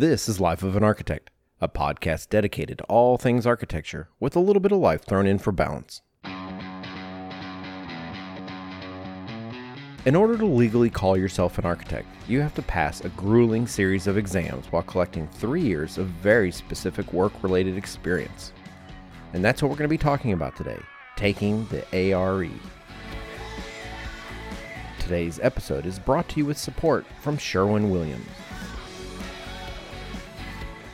This is Life of an Architect, a podcast dedicated to all things architecture with a little bit of life thrown in for balance. In order to legally call yourself an architect, you have to pass a grueling series of exams while collecting three years of very specific work related experience. And that's what we're going to be talking about today taking the ARE. Today's episode is brought to you with support from Sherwin Williams.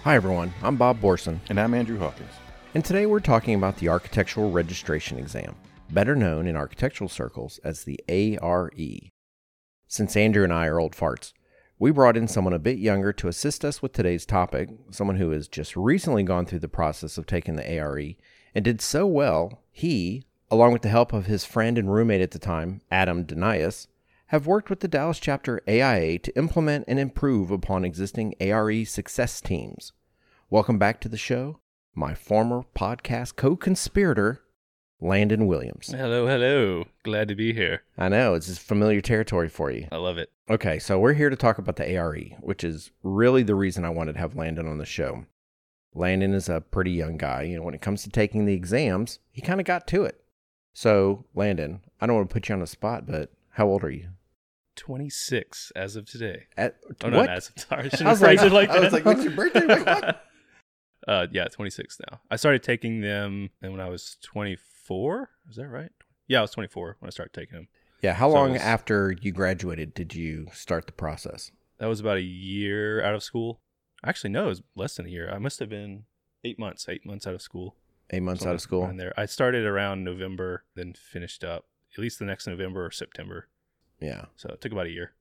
Hi, everyone. I'm Bob Borson, And I'm Andrew Hawkins. and today we're talking about the Architectural Registration Exam, better known in architectural circles as the ARE. Since Andrew and I are old farts, we brought in someone a bit younger to assist us with today's topic, someone who has just recently gone through the process of taking the ARE and did so well, he, along with the help of his friend and roommate at the time, Adam Denias, have worked with the Dallas chapter AIA to implement and improve upon existing ARE success teams. Welcome back to the show, my former podcast co conspirator, Landon Williams. Hello, hello. Glad to be here. I know, it's just familiar territory for you. I love it. Okay, so we're here to talk about the ARE, which is really the reason I wanted to have Landon on the show. Landon is a pretty young guy. You know, when it comes to taking the exams, he kind of got to it. So, Landon, I don't want to put you on the spot, but how old are you? 26 as of today. At Oh, what? as of sorry. I I was like- like I was like, what's your birthday? Wait, what? uh, yeah, 26 now. I started taking them and when I was 24. Is that right? Yeah, I was 24 when I started taking them. yeah, how So long it's- after you graduated did you start the process? That was about a year out of school. Actually, no, it was less than a year. I must have been eight months, eight months out of school. Eight months out of school. around there. I started around November, then finished up at least the next November or September. Yeah. So it took about a year.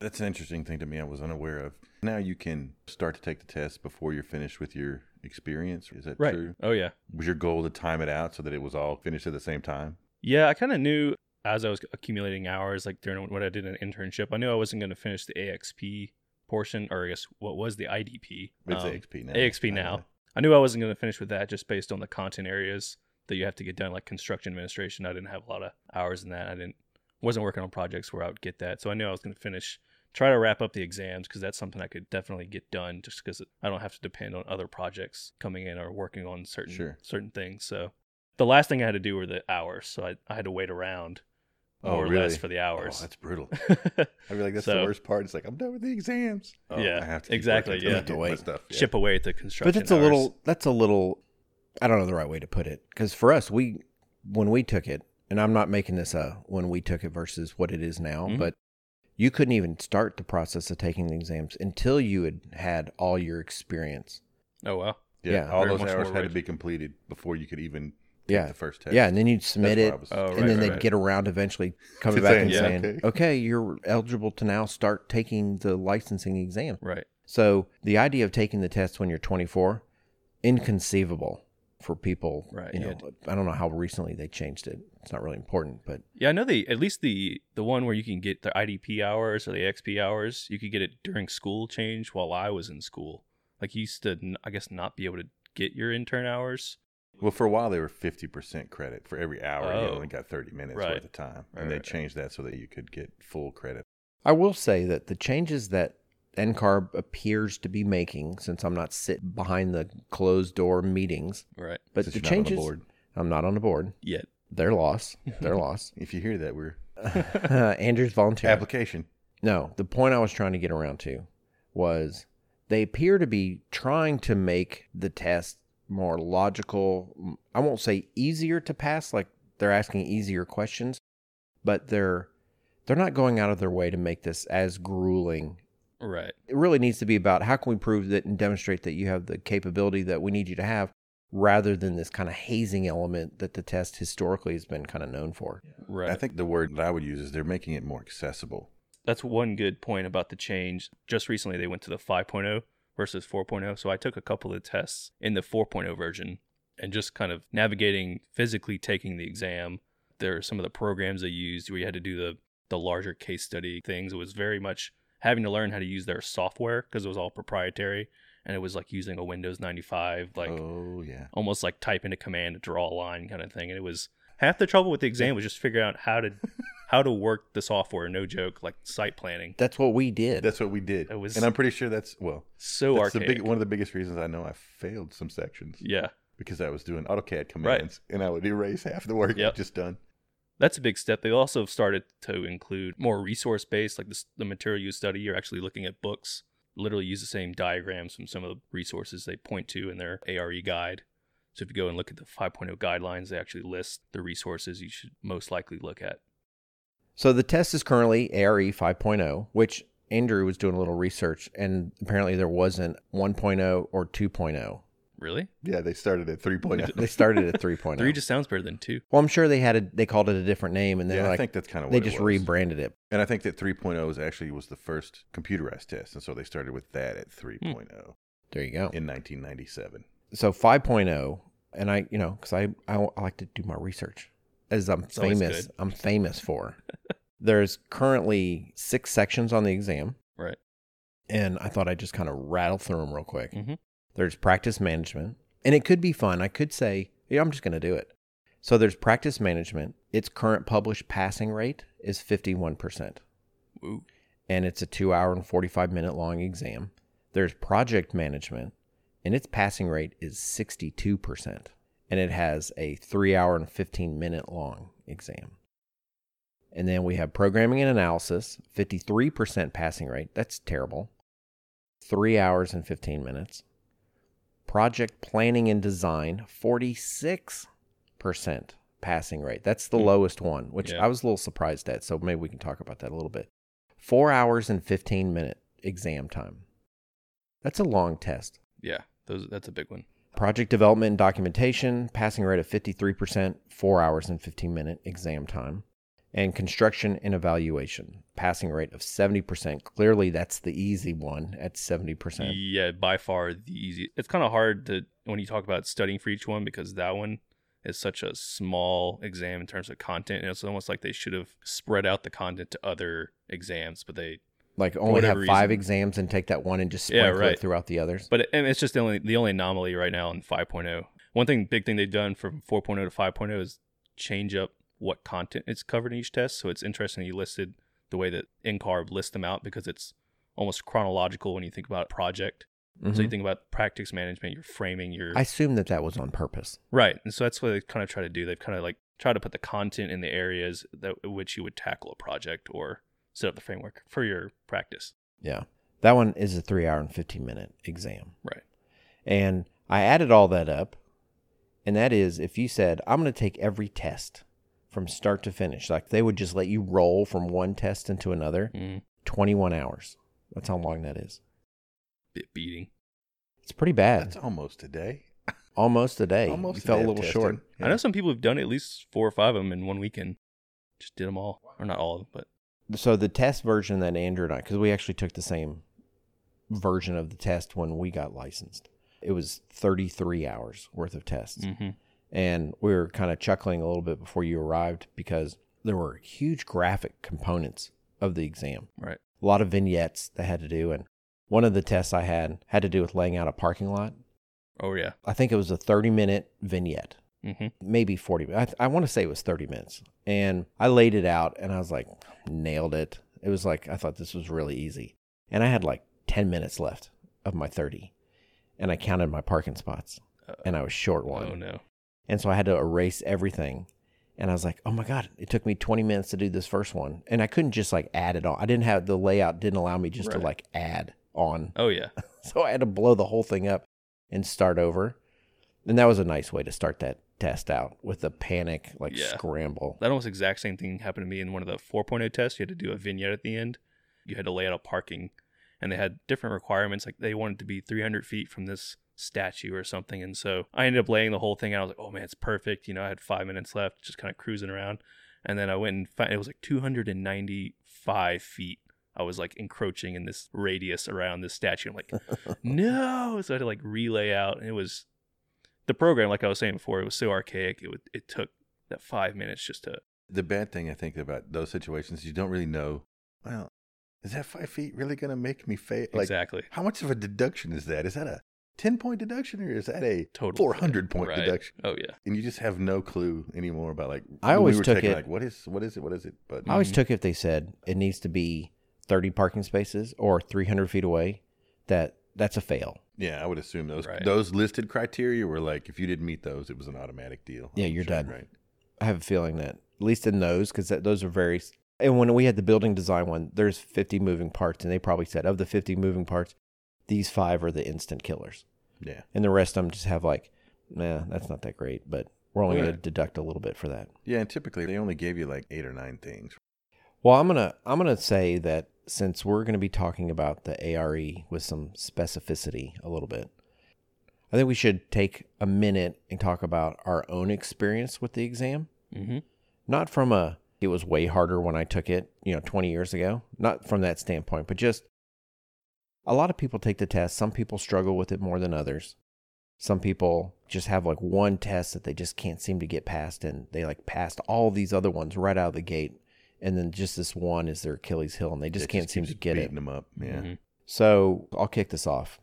That's an interesting thing to me. I was unaware of. Now you can start to take the test before you're finished with your experience. Is that true? Oh, yeah. Was your goal to time it out so that it was all finished at the same time? Yeah, I kind of knew as I was accumulating hours, like during what I did an internship, I knew I wasn't going to finish the AXP portion, or I guess what was the IDP. It's Um, AXP now. AXP now. I knew I wasn't going to finish with that just based on the content areas that you have to get done, like construction administration. I didn't have a lot of hours in that. I didn't wasn't working on projects where I would get that, so I knew I was going to finish. Try to wrap up the exams because that's something I could definitely get done, just because I don't have to depend on other projects coming in or working on certain Sure. certain things. So the last thing I had to do were the hours, so I, I had to wait around Oh, more or really? less for the Oh, hours. that's brutal. I feel like that's the worst part. It's like I'm done with the exams. Oh, Yeah, I have to exactly, yeah. I get stuff. Yeah. Chip away at the construction. But that's a little that's a little I don't know the right way to put it cuz for us we when we took it and I'm not making this a when we took it versus what it is now, Mhm. but you couldn't even start the process of taking the exams until you had had all your experience. Oh wow. Yeah, Yeah, all very those hours more had to be completed before you could even take Yeah. the first test. Yeah, and then you'd submit That's it was- Oh, and then right, they'd right. get around eventually coming back saying, and yeah, saying, okay. okay. you're eligible to now start taking the licensing exam." Right. So, the idea of taking the test when you're 24 inconceivable for people, Right, you yeah. know, I don't know how recently they changed it. It's not really important, but Yeah, I know the at least the the one where you can get the IDP hours or the XP hours, you could get it during school change while I was in school. Like you used to, I guess, not be able to get your intern hours. Well, for a while they were fifty percent credit for every hour. You Oh. only got thirty minutes Right. worth of time, Right, and they right, right. changed that so that you could get full credit. I will say that the changes that NCARB appears to be making, since I'm not sitting behind the closed door meetings, Right. but Since the you're not on the changes, board. I'm not on the board. Yet. Their loss. Their loss. If you hear that, we're Andrew's volunteer. application. No, the point I was trying to get around to was they appear to be trying to make the test more logical. I won't say easier to pass, like they're asking easier questions, but they're they're not going out of their way to make this as grueling. Right. It really needs to be about how can we prove that and demonstrate that you have the capability that we need you to have rather than this kind of hazing element that the test historically has been kind of known for. Right. I think the word that I would use is they're making it more accessible. That's one good point about the change. Just recently, they went to the 5.0 versus 4.0. So I took a couple of tests in the 4.0 version and just kind of navigating physically taking the exam. There are some of the programs they used where you had to do the, the larger case study things. It was very much having to learn how to use their software because it was all proprietary. And it was like using a Windows 95, like oh yeah, almost like typing a command to draw a line kind of thing. And it was half the trouble with the exam was just figuring out how to how to work the software. No joke, like site planning. That's what we did. That's what we did. It was and I'm pretty sure that's well, so that's the archaic. big, one of the biggest reasons I know I failed some sections yeah, because I was doing AutoCAD commands and I would erase half the work Yep. I'd just done. that's a big step. They also started to include more resource based, like this, the material you study. You're actually looking at books. Literally use the same diagrams from some of the resources they point to in their ARE guide. So if you go and look at the 5.0 guidelines, they actually list the resources you should most likely look at. So the test is currently ARE 5.0, which Andrew was doing a little research, and apparently there wasn't 1.0 or 2.0. Really? Yeah, they started at 3.0. They started at 3.0. Three just sounds better than two. well, I'm sure they had a, they called it a different name, and yeah, they're I think that's kind of what they it just was. rebranded it. And I think that 3.0 is actually was the first computerized test, and so they started with that at 3.0 There you go. in 1997. So 5.0, and I, you know, because I, I I like to do my research, as I'm It's famous. I'm famous for. There's currently six sections on the exam. Right. and I thought I'd just kind of rattle through them real quick. Mhm. There's practice management, and it could be fun. I could say, yeah, I'm just going to do it. So there's practice management. Its current published passing rate is 51%, Ooh. and it's a two hour and 45 minute long exam. There's project management, and its passing rate is 62%, and it has a three hour and 15 minute long exam. And then we have programming and analysis, 53% passing rate. That's terrible. Three hours and 15 minutes. Project planning and design, 46% passing rate. That's the Hmm. lowest one, which Yeah. I was a little surprised at. So maybe we can talk about that a little bit. Four hours and 15 minute exam time. That's a long test. Yeah, those that's a big one. Project development and documentation, passing rate of 53%, four hours and 15 minute exam time. And construction and evaluation, passing rate of 70%. Clearly, that's the easy one at 70%. Yeah, by far the easy. It's kind of hard to when you talk about studying for each one because that one is such a small exam in terms of content, and it's almost like they should have spread out the content to other exams, but they. Like, only have five reason. exams and take that one and just Yeah, sprinkle right. it throughout the others. But and it's just the only the only anomaly right now in 5.0. One thing, big thing they've done from 4.0 to 5.0 is change up what content is covered in each test. So it's interesting you listed the way that NCARB lists them out because it's almost chronological when you think about a project. So you Mhm. think about practice management, you're framing your I assume that that was on purpose. right, and so that's what they kind of try to do. They've kind of like try to put the content in the areas that which you would tackle a project or set up the framework for your practice. Yeah. That one is a three hour and 15 minute exam. Right. And I added all that up. And that is if you said, I'm going to take every test from start to finish, like they would just let you roll from one test into another, Mm, 21 hours. That's how long that is. bit beating. It's pretty bad. That's almost a day. Almost a day. Almost you a fell day a little testing. short. I know some people have done at least four or five of them in one weekend. Just did them all, or not all of them, but So the test version that Andrew and I, because we actually took the same version of the test when we got licensed, it was 33 hours worth of tests. hmm and we were kind of chuckling a little bit before you arrived because there were huge graphic components of the exam. Right. a lot of vignettes they had to do and one of the tests i had had to do with laying out a parking lot. Oh yeah. i think it was a 30 minute vignette. Hmm maybe 40 minutes i, I want to say it was 30 minutes. And i laid it out and i was like nailed it. It was like i thought this was really easy. And i had like 10 minutes left of my 30 and i counted my parking spots and i was short one. Oh no. And so I had to erase everything. And I was like, oh my God, it took me 20 minutes to do this first one. And I couldn't just like add it on. I didn't have the layout, didn't allow me just to like add on. Oh yeah. So I had to blow the whole thing up and start over. And that was a nice way to start that test out with the panic, like Yeah. scramble. That almost exact same thing happened to me in one of the 4.0 tests. You had to do a vignette at the end. You had to lay out a parking, and they had different requirements. Like they wanted to be 300 feet from this statue or something. And so I ended up laying the whole thing out. I was like, oh man, it's perfect. You know, I had five minutes left, just kind of cruising around. And then I went and found it was like 295 feet. I was like encroaching in this radius around this statue. I'm like, no. So I had to like relay out. And it was the program, like I was saying before, it was so archaic. It would, it took that five minutes just to The bad thing I think about those situations, you don't really know. Well, is that five feet really going to make me fail? Like, exactly. how much of a deduction is that? Is that a 10 point deduction or is that a Total 400 point Right. deduction? Oh yeah. And you just have no clue anymore about like I always we were took taking, it- like what is what is it what is it but I always took if they said it needs to be 30 parking spaces or 300 feet away, that that's a fail. yeah I would assume those Right. those listed criteria were like if you didn't meet those it was an automatic deal Yeah, I'm you're sure, done. right I have a feeling that at least in those, because those are very. And when we had the building design one, there's 50 moving parts, and they probably said of the 50 moving parts, these five are the instant killers, yeah and the rest of them just have like, nah, that's not that great, but we're only going to deduct a little bit for that. yeah and typically they only gave you like eight or nine things Well, I'm gonna I'm gonna say that since we're gonna be talking about the ARE with some specificity a little bit, I think we should take a minute and talk about our own experience with the exam. Mm-hmm. Not from a it was way harder when I took it, you know, 20 years ago. Not from that standpoint, but just a lot of people take the test. Some people struggle with it more than others. Some people just have like one test that they just can't seem to get past and they like passed all these other ones right out of the gate. And then just this one is their Achilles heel and they just It can't seem to get it. beating them up yeah Mhm. So I'll kick this off.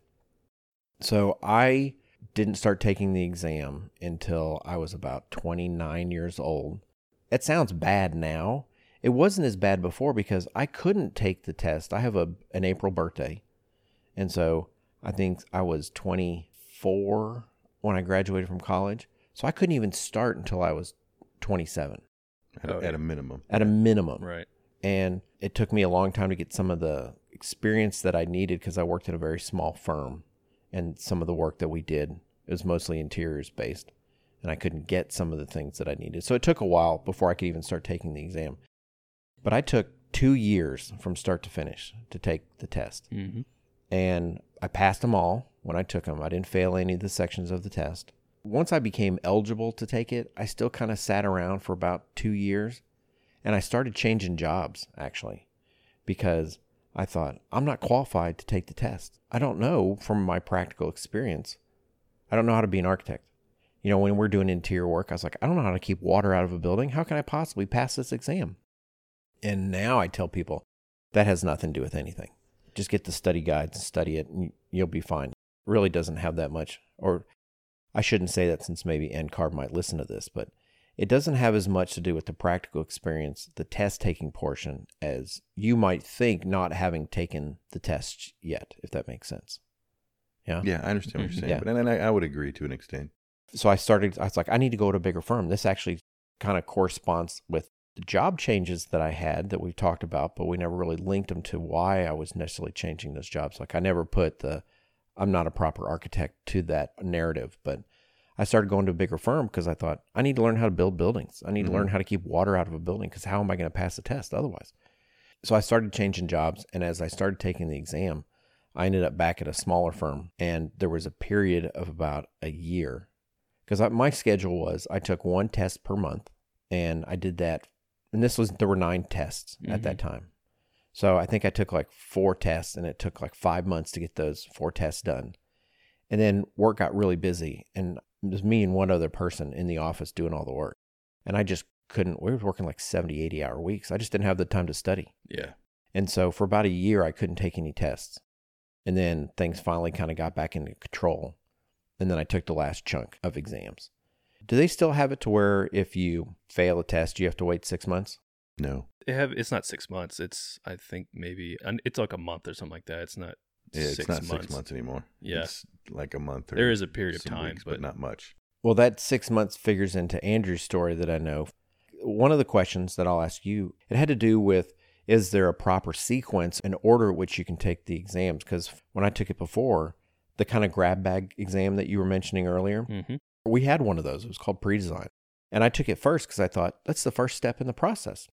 So I didn't start taking the exam until I was about 29 years old. It sounds bad now. It wasn't as bad before because I couldn't take the test. I have a an April birthday. And so I think I was 24 when I graduated from college. So I couldn't even start until I was 27 at, a, Oh, at a minimum at a minimum Right. and it took me a long time to get some of the experience that I needed because I worked in a very small firm, and some of the work that we did it was mostly interiors based, and I couldn't get some of the things that I needed. So it took a while before I could even start taking the exam. But I took two years from start to finish to take the test, Mm-hmm. And I passed them all when I took them. I didn't fail any of the sections of the test. Once I became eligible to take it, I still kind of sat around for about two years and I started changing jobs actually because I thought, I'm not qualified to take the test. I don't know from my practical experience. I don't know how to be an architect. You know, when we're doing interior work, I was like, I don't know how to keep water out of a building. How can I possibly pass this exam? And now I tell people that has nothing to do with anything. Just get the study guides and study it, and you'll be fine. It really doesn't have that much, or I shouldn't say that since maybe NCARB might listen to this, but it doesn't have as much to do with the practical experience, the test taking portion, as you might think not having taken the test yet, if that makes sense. Yeah. yeah I understand what you're mm-hmm. saying Yeah. but and I, I would agree to an extent So I started, I was like, I need to go to a bigger firm. This actually kind of corresponds with the job changes that I had that we've talked about, but we never really linked them to why I was necessarily changing those jobs. Like I never put the, I'm not a proper architect to that narrative, but I started going to a bigger firm because I thought I need to learn how to build buildings. I need to learn mm-hmm. how to keep water out of a building because how am I going to pass the test otherwise? So I started changing jobs, and as I started taking the exam, I ended up back at a smaller firm, and there was a period of about a year because my schedule was I took one test per month, and I did that, and this was there were nine tests at that mm-hmm. time, so I think I took like four tests, and it took like five months to get those four tests done, and then work got really busy, and it was me and one other person in the office doing all the work, and I just couldn't. We were working like 70, 80 hour weeks. I just didn't have the time to study. Yeah. And so for about a year, I couldn't take any tests. And then things finally kind of got back into control. And then I took the last chunk of exams. Do they still have it to where if you fail a test, you have to wait six months? no They have. It's not six months. It's I think maybe it's like a month or something like that. It's not. yeah, it's not months. six months anymore Yeah. it's like a month or There is a period of time, weeks, but, not much Well, that six months figures into Andrew's story that I know. One of the questions that I'll ask you, it had to do with is there a proper sequence and order which you can take the exams? Because when I took it before, the kind of grab bag exam that you were mentioning earlier, hmm we had one of those. It was called pre-design. And I took it first because I thought that's the first step in the process.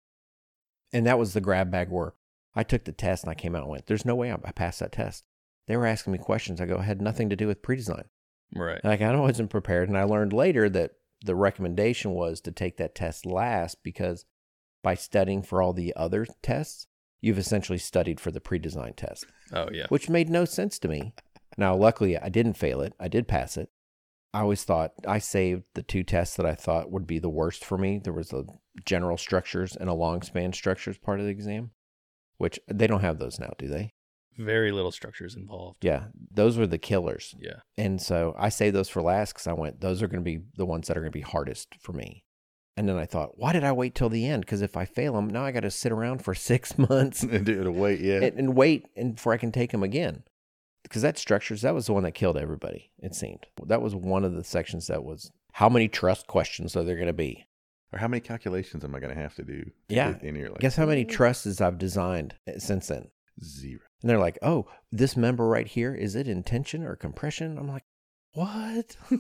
And that was the grab bag where I took the test and I came out and went, there's no way I I passed that test. They were asking me questions. I go, had nothing to do with pre-design. right. Like I wasn't prepared. And I learned later that the recommendation was to take that test last because by studying for all the other tests, you've essentially studied for the pre-design test Oh yeah. which made no sense to me. Now, luckily, I didn't fail it. I did pass it. I always thought I saved the two tests that I thought would be the worst for me. There was a general structures and a long span structures part of the exam, which they don't have those now, do they? Very little structures involved. Yeah, those were the killers. Yeah. And so I saved those for last because I went, those are going to be the ones that are going to be hardest for me. And then I thought, why did I wait till the end? Because if I fail them, now I got to sit around for six months and wait, yeah. and, and wait and before I can take them again. Because that structures, that was the one that killed everybody, it seemed. That was one of the sections that was how many truss questions are there going to be? or how many calculations am I going to have to do? to Yeah. in here? Like, Guess how many trusses I've designed eh, since then? Zero. And they're like, oh, this member right here, is it in tension or compression? I'm like, what?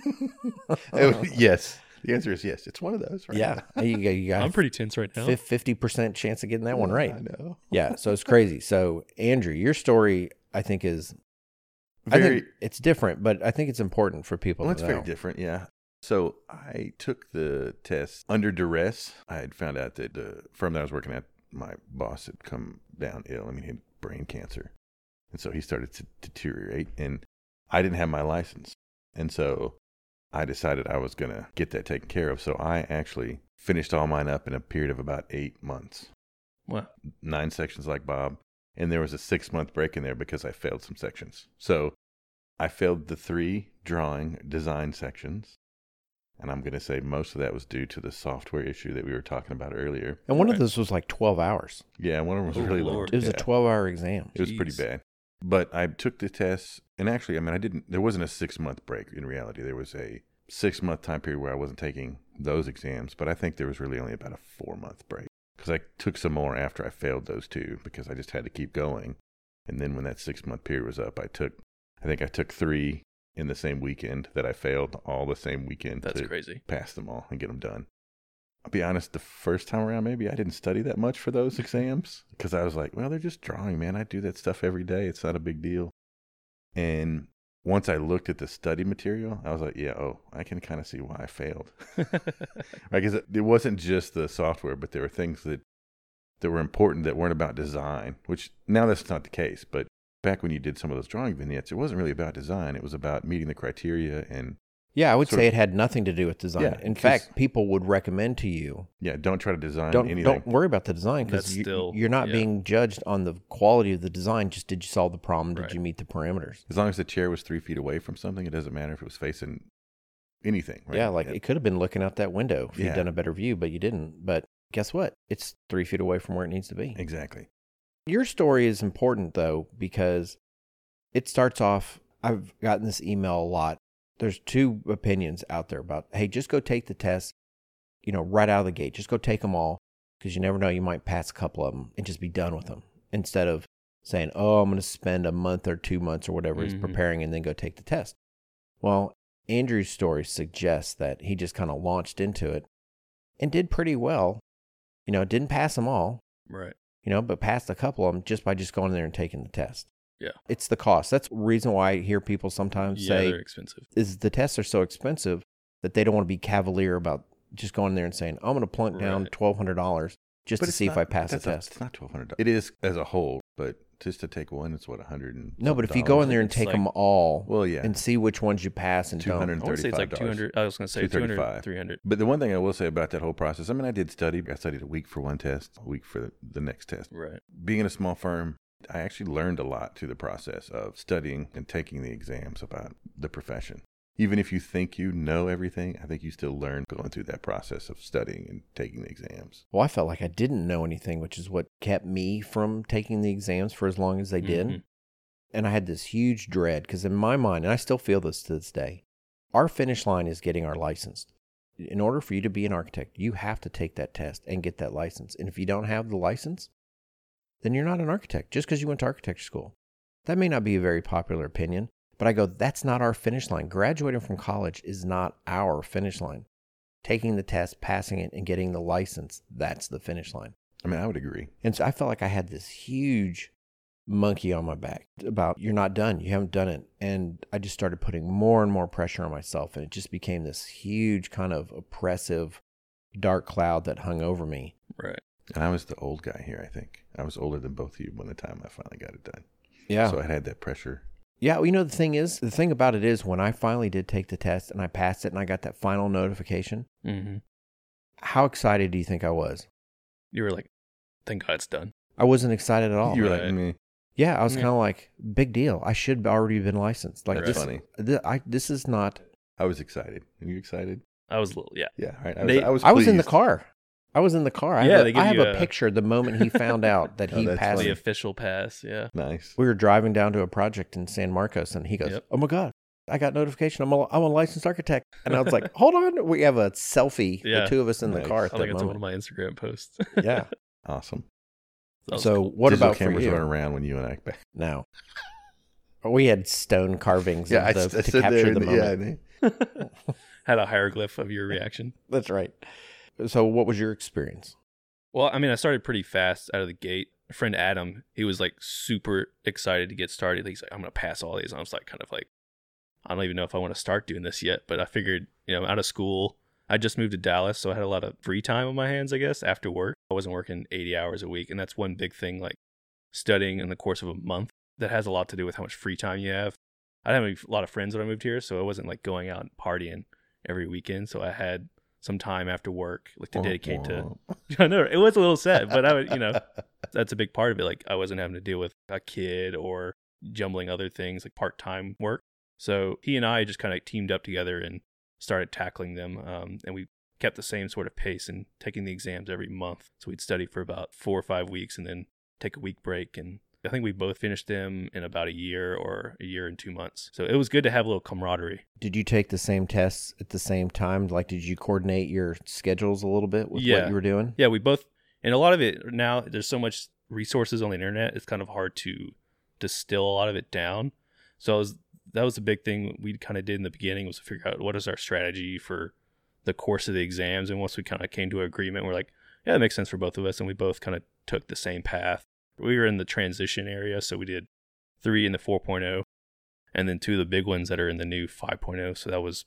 Oh, yes. The answer is yes. It's one of those, right? yeah. You got, you got I'm pretty tense right now. 50% chance of getting that one right. I know. Yeah. So it's crazy. So, Andrew, your story, I think, is I Very. think it's different, but I think it's important for people Well, to it's know. very different, yeah. So I took the test under duress. I had found out that uh, the firm that I was working at, my boss had come down ill. I mean, he had brain cancer. And so he started to deteriorate. And I didn't have my license. And so I decided I was going to get that taken care of. So I actually finished all mine up in a period of about eight months, What? nine sections like Bob. And there was a six month break in there because I failed some sections. So I failed the three drawing design sections. And I'm going to say most of that was due to the software issue that we were talking about earlier. And one of those was like 12 hours. Yeah, one of them was Oh, really long. It was a 12 hour exam. It was pretty bad. But I took the tests, and actually, I mean, I didn't. There wasn't a six month break in reality. There was a six month time period where I wasn't taking those exams. But I think there was really only about a four month break because I took some more after I failed those two because I just had to keep going. And then when that six month period was up, I took. I think I took three in the same weekend that I failed, all the same weekend that's to crazy. pass them all and get them done. I'll be honest, the first time around, maybe I didn't study that much for those exams because I was like, well, they're just drawing, man. I do that stuff every day. It's not a big deal. And once I looked at the study material, I was like, yeah, oh, I can kind of see why I failed. right? Because it, it wasn't just the software, but there were things that, that were important that weren't about design, which now that's not the case. But back when you did some of those drawing vignettes, it wasn't really about design. It was about meeting the criteria and Yeah, I would say of- it had nothing to do with design. Yeah, In 'cause- fact, people would recommend to you yeah, don't try to design don't anything. don't worry about the design because you, you're not yeah. being judged on the quality of the design. Just did you solve the problem? Did Right. you meet the parameters? As long as the chair was three feet away from something, it doesn't matter if it was facing anything. Right? Yeah, like it could have been looking out that window if you'd done a better view, but you didn't. But guess what? It's three feet away from where it needs to be. exactly. Your story is important though because it starts off. I've gotten this email a lot. There's two opinions out there about, hey, just go take the test, you know, right out of the gate. Just go take them all because you never know. You might pass a couple of them and just be done with them instead of saying, oh, I'm going to spend a month or two months or whatever he's Mhm. preparing and then go take the test. Well, Andrew's story suggests that he just kind of launched into it and did pretty well. You know, didn't pass them all, Right. you know, but passed a couple of them just by just going there and taking the test. Yeah. It's the cost. That's the reason why I hear people sometimes Yeah, say they're expensive. is the tests are so expensive that they don't want to be cavalier about just going there and saying, I'm going to plunk down $1,200 just to it's see if I pass the that's not- test. It's not twelve hundred dollars. It is as a whole, but just to take one, it's what a hundred and No, but if you go in there and take like- them all well, yeah. and see which ones you pass and don't. I want say it's like $35. 200. I was going to say 200, 235. 300. But the one thing I will say about that whole process, I mean, I did study. I studied a week for one test, a week for the, the next test. Right. Being in a small firm, I actually learned a lot through the process of studying and taking the exams about the profession. Even if you think you know everything, I think you still learn going through that process of studying and taking the exams. Well, I felt like I didn't know anything, which is what kept me from taking the exams for as long as they did. Mhm. And I had this huge dread because, in my mind, and I still feel this to this day, our finish line is getting our license. In order for you to be an architect, you have to take that test and get that license. And if you don't have the license, then you're not an architect just because you went to architecture school. That may not be a very popular opinion, but I go, that's not our finish line. Graduating from college is not our finish line. Taking the test, passing it, and getting the license, that's the finish line. I mean, I would agree. And so I felt like I had this huge monkey on my back about you're not done, you haven't done it. And I just started putting more and more pressure on myself. And it just became this huge kind of oppressive dark cloud that hung over me. Right. And I was the old guy here, I think. I was older than both of you when the time I finally got it done. Yeah. So I had that pressure. yeah. Well, you know, the thing is, the thing about it is when I finally did take the test and I passed it and I got that final notification, mm-hmm. how excited do you think I was? You were like, thank God it's done. I wasn't excited at all. you were right. like, me. Yeah, I was Yeah. kind of like, big deal. I should have already been licensed. Like Right. this, Funny. th- I, this is not. I was excited. Are you excited? I was a little, yeah. Yeah. Right. I was, They- I was, I was in the car. I was in the car. I Yeah, have, they a, give I have a a- picture the moment he found out that Oh, he that's passed. The official pass, yeah. Nice. We were driving down to a project in San Marcos, and he goes, Yep. "Oh my god, I got notification. I'm a, I'm a licensed architect." And I was like, "Hold on, we have a selfie, Yeah. the two of us in the Nice. car I at think that it's one of my Instagram posts. yeah. Awesome. That So cool. what Digital about for cameras you? weren't around when you and I back? No. We had stone carvings Yeah, I, of the, s- I to said capture there. the the- moment. yeah, I know. had a hieroglyph of your reaction. That's right. So, what was your experience? Well, I mean, I started pretty fast out of the gate. Friend Adam, he was like super excited to get started. He's like, I'm gonna pass all these. I was like, kind of like, I don't even know if I want to start doing this yet. But I figured, you know, out of school, I just moved to Dallas, so I had a lot of free time on my hands, I guess, after work. I wasn't working 80 hours a week, and that's one big thing. Like studying in the course of a month, that has a lot to do with how much free time you have. I didn't have a lot of friends when I moved here, so I wasn't like going out and partying every weekend. So I had some time after work, like to dedicate to I know it was a little sad, but I would, you know, that's a big part of it. Like I wasn't having to deal with a kid or jumbling other things like part time work. So he and I just kind of teamed up together and started tackling them. Um, and we kept the same sort of pace and taking the exams every month. So we'd study for about four or five weeks and then take a week break. And I think we both finished them in about a year or a year and two months. So it was good to have a little camaraderie. Did you take the same tests at the same time? Like, did you coordinate your schedules a little bit with Yeah. what you were doing? Yeah, we both, and a lot of it now, there's so much resources on the internet, it's kind of hard to distill a lot of it down. So was, that was the big thing we kind of did in the beginning was to figure out what is our strategy for the course of the exams. And once we kind of came to an agreement, we're like, yeah, that makes sense for both of us. And we both kind of took the same path. We were in the transition area, so we did three in the 4.0 and then two of the big ones that are in the new 5.0. So that was,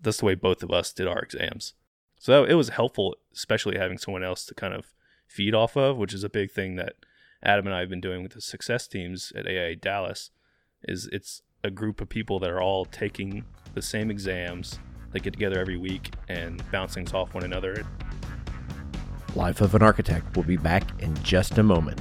that's the way both of us did our exams. So that, it was helpful, especially having someone else to kind of feed off of, which is a big thing that Adam and I have been doing with the success teams at AIA Dallas. Is it's a group of people that are all taking the same exams. They get together every week and bounce things off one another. Life of an Architect will be back in just a moment.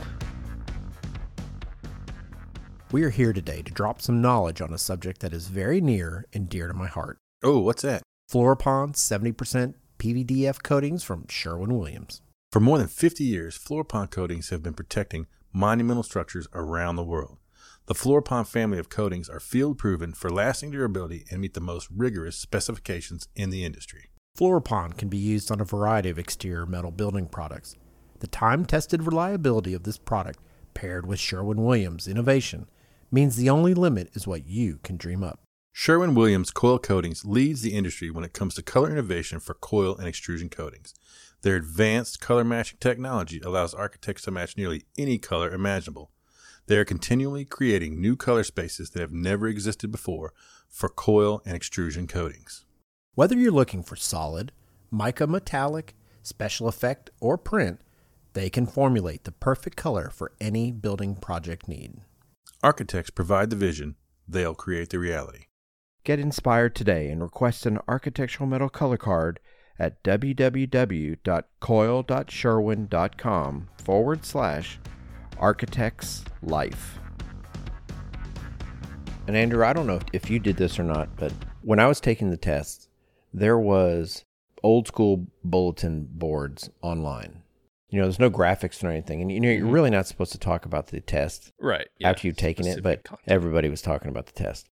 We are here today to drop some knowledge on a subject that is very near and dear to my heart. Oh, what's that? Fluoropon 70% PVDF coatings from Sherwin Williams. For more than 50 years, Fluoropon coatings have been protecting monumental structures around the world. The Fluoropon family of coatings are field proven for lasting durability and meet the most rigorous specifications in the industry. Fluoropon can be used on a variety of exterior metal building products. The time tested reliability of this product, paired with Sherwin Williams' innovation, means the only limit is what you can dream up. Sherwin Williams Coil Coatings leads the industry when it comes to color innovation for coil and extrusion coatings. Their advanced color matching technology allows architects to match nearly any color imaginable. They are continually creating new color spaces that have never existed before for coil and extrusion coatings. Whether you're looking for solid, mica metallic, special effect, or print, they can formulate the perfect color for any building project need. Architects provide the vision, they'll create the reality. Get inspired today and request an architectural metal color card at www.coil.sherwin.com forward slash architects life. And Andrew, I don't know if you did this or not, but when I was taking the test, there was old school bulletin boards online. You know, there's no graphics or anything. And you know, you're Mhm. really not supposed to talk about the test Right. after you've taken it, but content. everybody was talking about the test.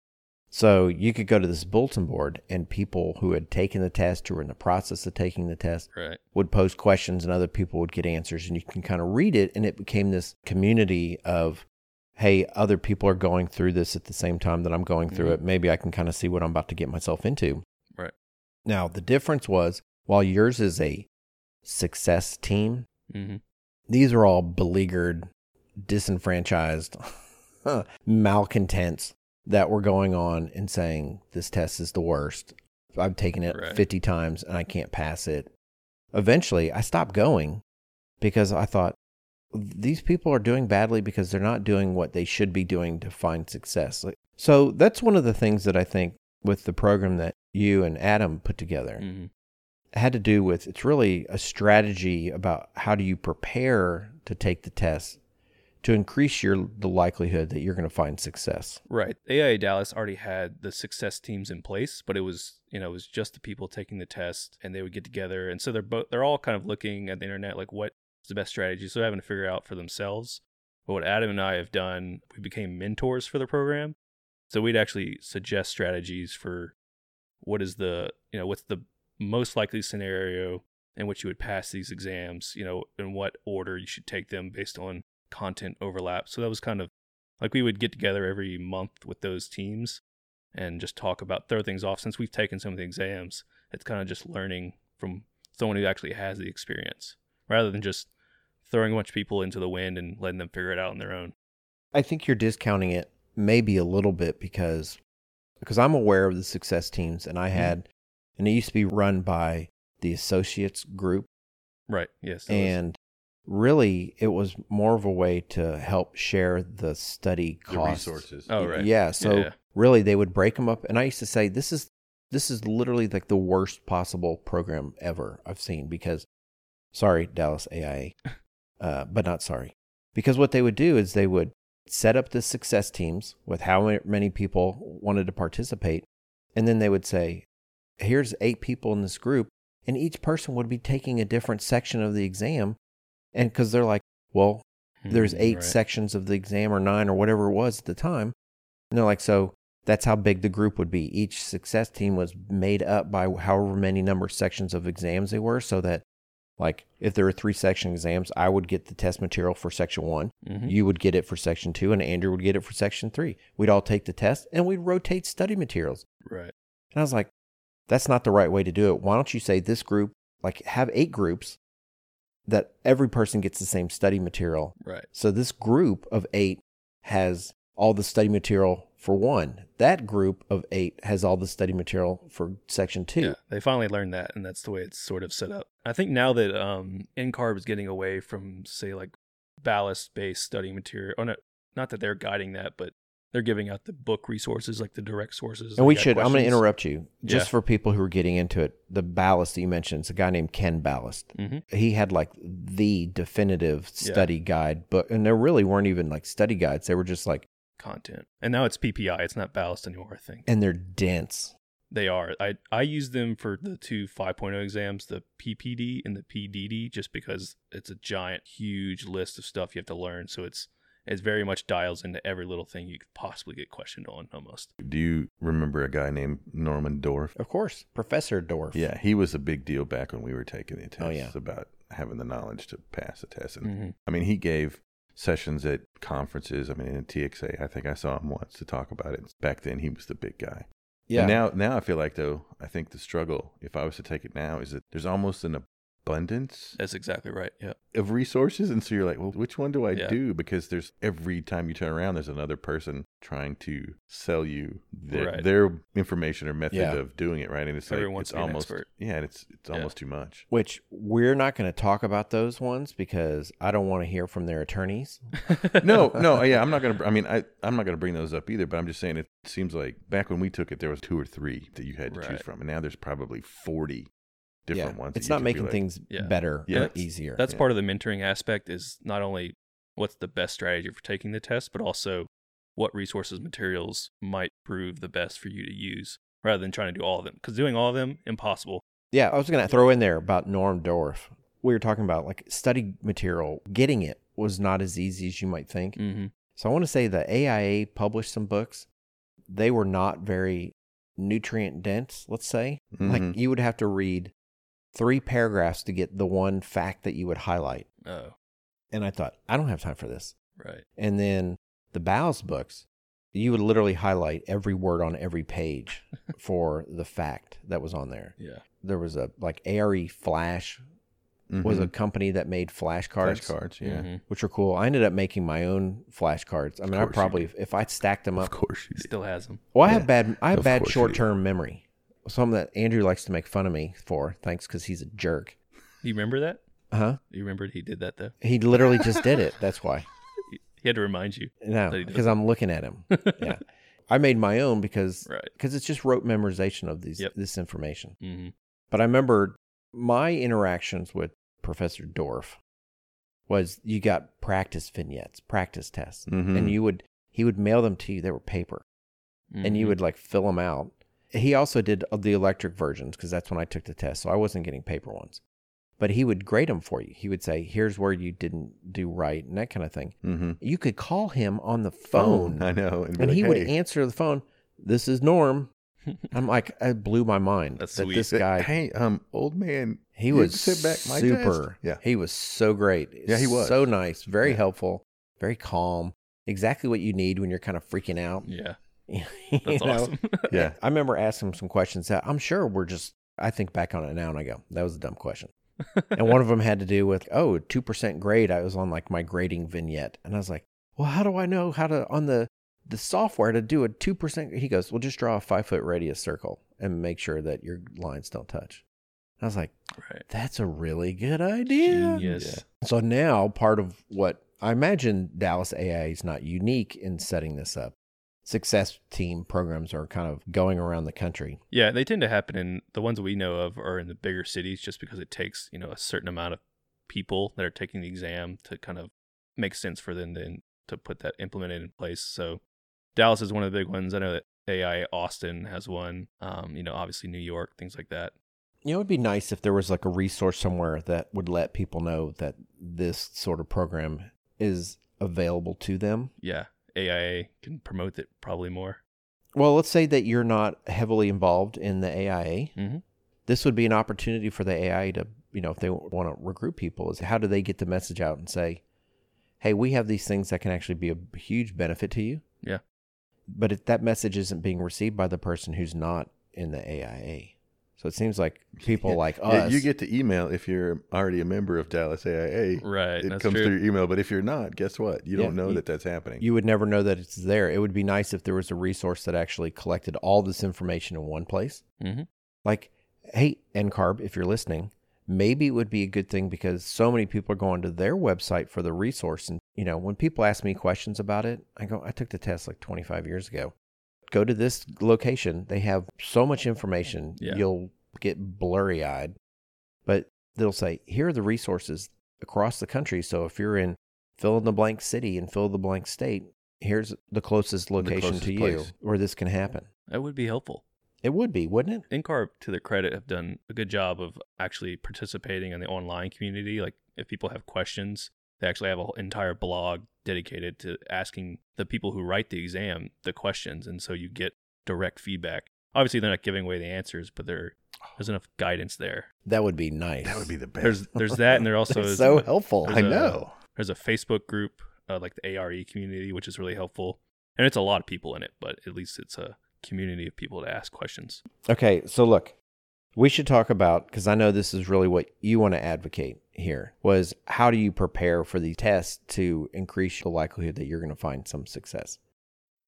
So you could go to this bulletin board, and people who had taken the test or were in the process of taking the test right. would post questions, and other people would get answers, and you can kind of read it, and it became this community of, hey, other people are going through this at the same time that I'm going through Mhm. it. Maybe I can kind of see what I'm about to get myself into. Right. Now the difference was while yours is a success team, hmm these are all beleaguered, disenfranchised, malcontents that were going on and saying this test is the worst. I've taken it Right. 50 times and I can't pass it. Eventually, I stopped going because I thought these people are doing badly because they're not doing what they should be doing to find success. So that's one of the things that I think with the program that you and Adam put together hmm had to do with it's really a strategy about how do you prepare to take the test to increase your the likelihood that you're going to find success. Right. AIA Dallas already had the success teams in place, but it was you know it was just the people taking the test, and they would get together, and so they're both they're all kind of looking at the internet like what is the best strategy, so having to figure out for themselves. But what Adam and I have done, we became mentors for the program, so we'd actually suggest strategies for what is the you know what's the most likely scenario in which you would pass these exams, you know, in what order you should take them based on content overlap. So that was kind of like we would get together every month with those teams and just talk about throw things off. Since we've taken some of the exams, it's kind of just learning from someone who actually has the experience rather than just throwing a bunch of people into the wind and letting them figure it out on their own. I think you're discounting it maybe a little bit because because I'm aware of the success teams and I mm-hmm. had and it used to be run by the associates group Right. Yes. that was- and really it was more of a way to help share the study The resources. oh, right. Yeah, so yeah. really they would break them up and I used to say this is this is literally like the worst possible program ever I've seen because sorry Dallas AIA uh, but not sorry because what they would do is they would set up the success teams with how many people wanted to participate and then they would say here's eight people in this group and each person would be taking a different section of the exam and because they're like well there's Mhm, eight right. sections of the exam or nine or whatever it was at the time. And they're like, so that's how big the group would be. Each success team was made up by however many number of sections of exams they were, so that like if there were three section exams, I would get the test material for section one, Mhm. you would get it for section two, and Andrew would get it for section three. We'd all take the test and we'd rotate study materials. Right. And I was like, that's not the right way to do it. Why don't you say this group, like have eight groups that every person gets the same study material Right. so this group of eight has all the study material for one. That group of eight has all the study material for section two. Yeah, they finally learned that, and that's the way it's sort of set up. I think now that um, NCARB is getting away from, say, like ballast-based study material, or not, not that they're guiding that, but they're giving out the book resources, like the direct sources. And we should, I'm going to interrupt you just Yeah. for people who are getting into it. The ballast that you mentioned, it's a guy named Ken Ballast. Mhm. He had like the definitive Yeah. study guide book, and there really weren't even like study guides. They were just like, content, and now it's PPI. It's not ballast anymore. I think and they're dense. they are. I I use them for the two 5.0 exams, the PPD and the PDD, just because it's a giant, huge list of stuff you have to learn. So it's it very much dials into every little thing you could possibly get questioned on, almost. Do you remember a guy named Norman Dorf? Of course, Professor Dorf. Yeah, he was a big deal back when we were taking the tests Oh, yeah. about having the knowledge to pass the test. And Mm-hmm. I mean, he gave sessions at conferences. I mean, in TXA, I think I saw him once to talk about it. Back then, he was the big guy. yeah. And now, now I feel like though, I think the struggle, if I was to take it now, is that there's almost an abundance That's exactly right. Yeah. of resources, and so you're like, well, which one do I Yeah. do? Because there's every time you turn around, there's another person trying to sell you their, Right. their information or method Yeah. of doing it, right? And it's like it's to an almost expert. yeah, and it's it's Yeah. almost too much. Which we're not going to talk about those ones because I don't want to hear from their attorneys. no, no, yeah, I'm not gonna. I mean, I I'm not gonna bring those up either. But I'm just saying, it seems like back when we took it, there was two or three that you had to choose from, and now there's probably forty different yeah. ones. It's not making like- things Yeah. better Yeah. or That's- easier. That's Yeah. part of the mentoring aspect is not only what's the best strategy for taking the test, but also what resources, materials might prove the best for you to use rather than trying to do all of them. Because doing all of them, impossible. Yeah, I was going to throw in there about Norm Dorf. We were talking about like study material. Getting it was not as easy as you might think. Mm-hmm. So I want to say the AIA published some books. They were not very nutrient dense, let's say. Mhm. Like you would have to read three paragraphs to get the one fact that you would highlight. Oh, And I thought, I don't have time for this. right. And then the Bowles books, you would literally highlight every word on every page for the fact that was on there. Yeah. There was a like ARE Flash was a Mhm. company that made flashcards, flashcards. Yeah, Mhm. which are cool. I ended up making my own flashcards. I mean, I probably if I stacked them up, of course you did. Still has them. Well, I Yeah, have bad I have of bad short term memory. Something that Andrew likes to make fun of me for. Thanks, because he's a jerk. You remember that? Uh huh? You remember he did that though? He literally just did it. That's why. He had to remind you. No, because I'm looking at him. Yeah, I made my own because Right. because it's just rote memorization of these Yep. this information. Mm-hmm. But I remember my interactions with Professor Dorf was you got practice vignettes, practice tests, Mhm. and you would he would mail them to you. They were paper, and you Mhm. would like fill them out. He also did the electric versions because that's when I took the test, so I wasn't getting paper ones. But he would grade them for you. He would say, "Here's where you didn't do right," and that kind of thing. Mm-hmm. You could call him on the phone, I know. be and like, he would "Hey, answer the phone. This is Norm. I'm like, it blew my mind That's that sweet. this guy. Hey, um, old man. He you was sit back my super. test?" Yeah. he was so great. Yeah, he was. so nice, very Yeah. helpful, very calm. Exactly what you need when you're kind of freaking out. Yeah, You that's know? awesome. Yeah. I remember asking him some questions that I'm sure were just. I think back on it now and I go, that was a dumb question. and one of them had to do with, oh, two percent grade. I was on like my grading vignette, and I was like, well, how do I know how to on the the software to do a two percent? He goes, well, just draw a five foot radius circle and make sure that your lines don't touch. I was like, right. that's a really good idea. Genius. So now part of what I imagine Dallas AIA is not unique in setting this up. Success team programs are kind of going around the country. Yeah, they tend to happen in the ones we know of are in the bigger cities just because it takes, you know, a certain amount of people that are taking the exam to kind of make sense for them then to put that implemented in place. So Dallas is one of the big ones. I know that AIA Austin has one. Um, you know, obviously New York, things like that. You know, it would be nice if there was like a resource somewhere that would let people know that this sort of program is available to them. Yeah. AIA can promote it probably more. Well, let's say that you're not heavily involved in the AIA. Mhm. This would be an opportunity for the AIA to, you know, if they want to recruit people, is how do they get the message out and say, hey, we have these things that can actually be a huge benefit to you. Yeah. But if that message isn't being received by the person who's not in the AIA. So it seems like people Yeah. like Yeah, us. you get to email if you're already a member of Dallas AIA. Right. It that's comes true. through your email, but if you're not, guess what? You Yeah, don't know you- that that's happening. you would never know that it's there. It would be nice if there was a resource that actually collected all this information in one place. Mhm. Like, hey, NCARB, if you're listening, maybe it would be a good thing because so many people are going to their website for the resource. And, you know, when people ask me questions about it, I go, I took the test like 25 years ago. Go to this location. They have so much information, Yeah. you'll get blurry eyed. But they'll say, here are the resources across the country. So if you're in fill in the blank city and fill the blank state, here's the closest location closest to you where this can happen. That would be helpful. It would be, wouldn't it? NCARB, to their credit, have done a good job of actually participating in the online community. Like, if people have questions, they actually have an entire blog dedicated to asking the people who write the exam the questions. And so you get direct feedback. Obviously, they're not giving away the answers, but there, there's enough guidance there. That would be nice. that would be the best. There's there's that, and there also It's is so helpful. I I a- know. there's a Facebook group, uh, like the ARE community, which is really helpful. And it's a lot of people in it, but at least it's a community of people to ask questions. Okay, so look, we should talk about because I know this is really what you want to advocate here was how do you prepare for the test to increase the likelihood that you're going to find some success.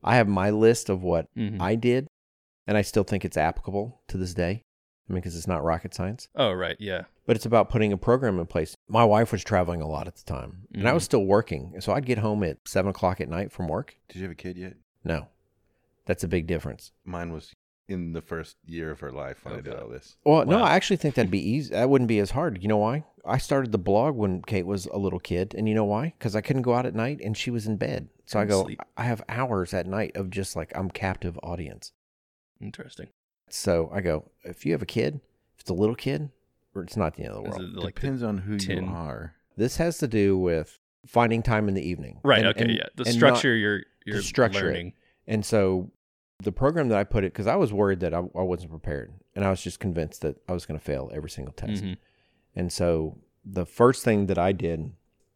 I have my list of what Mhm. I did, and I still think it's applicable to this day. I mean, because it's not rocket science, Oh, right. Yeah. but it's about putting a program in place. My wife was traveling a lot at the time, and I was Mhm. still working, so I'd get home at seven o'clock at night from work. Did you have a kid yet? No, that's a big difference. Mine was in the first year of her life when I did all this. Well, no, I actually think that'd be easy. That wouldn't be as hard. You know why? I started the blog when Kate was a little kid, and you know why? Because I couldn't go out at night, and she was in bed. So I go. sleep. I have hours at night of just like I'm captive audience. Interesting. So I go. If you have a kid, if it's a little kid, or it's not the end of the world. it like Depends on who tin- you are. This has to do with finding time in the evening. right? And- okay. and- yeah. The and not- structure you're you're structure it. And so the program that I put it because I was worried that I, I wasn't prepared, and I was just convinced that I was going to fail every single test. Mhm. And so the first thing that I did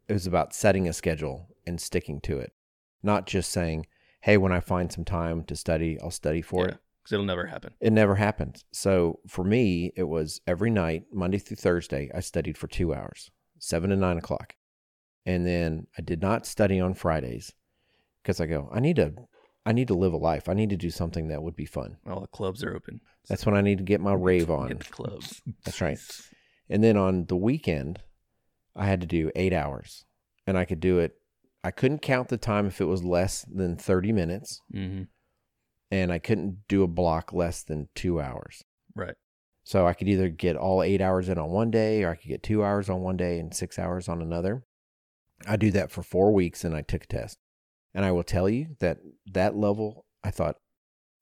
it was about setting a schedule and sticking to it, not just saying, "Hey, when I find some time to study, I'll study for Yeah. it." Because it'll never happen. It never happened. So for me, it was every night, Monday through Thursday, I studied for two hours, seven to nine o'clock, and then I did not study on Fridays because I go, I need to, I need to live a life. I need to do something that would be fun. All the clubs are open. That's when I need to get my rave on. Hit the clubs. That's right. And then on the weekend, I had to do eight hours, and I could do it. I couldn't count the time if it was less than 30 minutes, hmm and I couldn't do a block less than two hours. Right. So I could either get all eight hours in on one day, or I could get two hours on one day and six hours on another. I do that for four weeks and I took a test. And I will tell you that that level, I thought,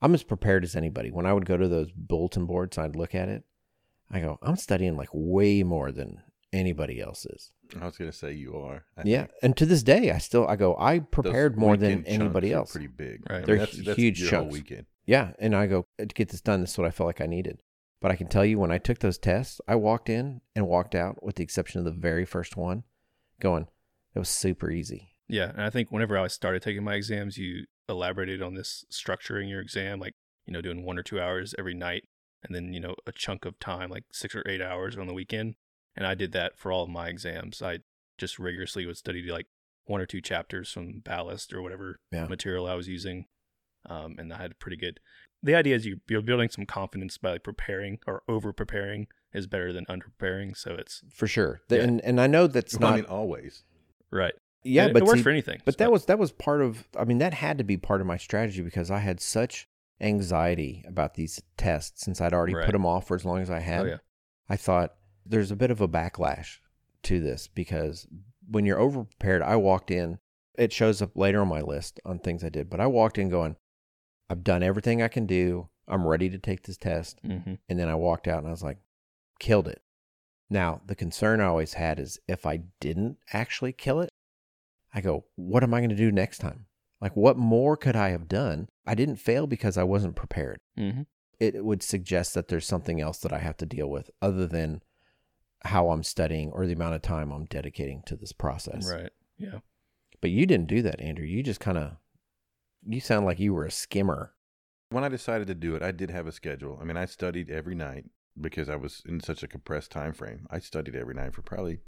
I'm as prepared as anybody. When I would go to those bulletin boards, I'd look at it. I go, I'm studying like way more than anybody else is. I was gonna say you are. I yeah. think And to this day, I still, I go, I those prepared more than weekend chunks anybody are else. Pretty big. Right. I mean, They're that's, that's huge your whole chunks. weekend. Yeah. And I go, uh, to get this done, this is what I felt like I needed. But I can tell you, when I took those tests, I walked in and walked out, with the exception of the very first one, going, it was super easy. Yeah, and I think whenever I started taking my exams, you elaborated on this structuring your exam, like you know, doing one or two hours every night, and then you know a chunk of time, like six or eight hours on the weekend. And I did that for all of my exams. I just rigorously would study like one or two chapters from ballast or whatever Yeah. material I was using, um, and I had pretty good. The idea is you, you're building some confidence by like preparing or over preparing is better than under preparing. So it's For sure. Yeah. And, and I know that's Well, not, I mean, always. right. Yeah, it, but it works see, for anything. But so- that was that was part of I mean that had to be part of my strategy because I had such anxiety about these tests since I'd already Right. put them off for as long as I had. oh yeah, I thought there's a bit of a backlash to this because when you're over prepared, I walked in, it shows up later on my list on things I did, but I walked in going, I've done everything I can do. I'm ready to take this test. hmm And then I walked out and I was like, killed it. Now, the concern I always had is if I didn't actually kill it, I go, what am I going to do next time? Like, what more could I have done? I didn't fail because I wasn't prepared. hmm It would suggest that there's something else that I have to deal with other than how I'm studying or the amount of time I'm dedicating to this process. right. Yeah. But you didn't do that, Andrew. You just kind of, you sound like you were a skimmer. When I decided to do it, I did have a schedule. I mean, I studied every night because I was in such a compressed time frame. I studied every night for probably,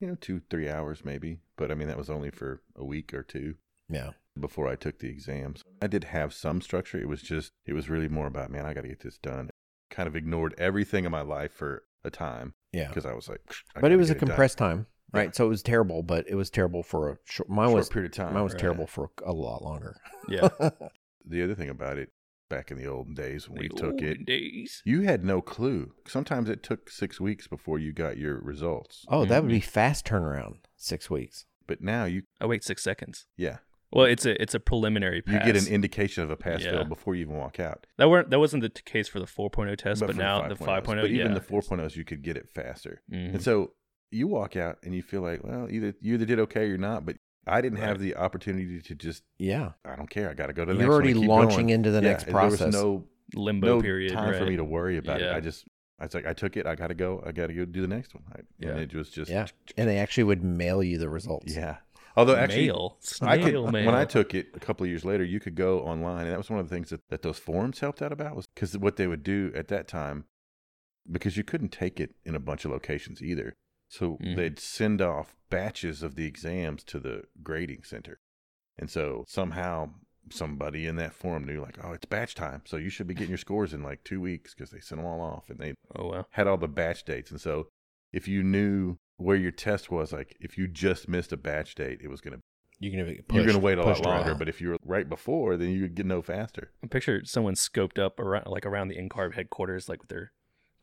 you know, two, three hours maybe. But I mean, that was only for a week or two Yeah. before I took the exams. I did have some structure. It was just, it was really more about, man, I got to get this done. Kind of ignored everything in my life for a time Yeah. because I was like, I But it was a get done. compressed time, right? Yeah. So it was terrible, but it was terrible for a short, mine short was, period of time. mine was right. terrible for a lot longer. Yeah. The other thing about it, back in the olden days when we The took it, days. you had no clue. Sometimes it took six weeks before you got your results. oh, that would Mm-hmm. be fast turnaround. Six weeks. But now you, I wait six seconds. yeah, Well, it's a it's a preliminary you get an indication of a pass Yeah. fail before you even walk out. that weren't that wasn't the t- case for the 4.0 test, but, for now the 5.0. 5.0s. But yeah. even the 4.0s, you could get it faster. Mhm. And so you walk out and you feel like, well, either you either did okay or not. But I didn't have the opportunity to just, Yeah. I don't care. I got to go to the You're next one already and keep launching going. into the Yeah, next and There process. was no limbo no period. time for me to worry about it. I just, I was like, I took it. I got to go. I got to go do the next one. I, Yeah. And it was just, Yeah. And they actually would mail you the results. yeah. Although actually, mail. I could, mail. when I took it a couple of years later, you could go online, and that was one of the things that, that those forums helped out about was because what they would do at that time, because you couldn't take it in a bunch of locations either, so Mhm. they'd send off batches of the exams to the grading center, and so somehow somebody in that forum knew like, oh, it's batch time, so you should be getting your scores in like two weeks because they sent them all off, and they oh well. had all the batch dates, and so if you knew where your test was, like if you just missed a batch date, it was going to You're gonna be you're going to wait a lot longer. around. But if you were right before, then you would get no faster. I picture someone scoped up around like around the NCARB headquarters, like with their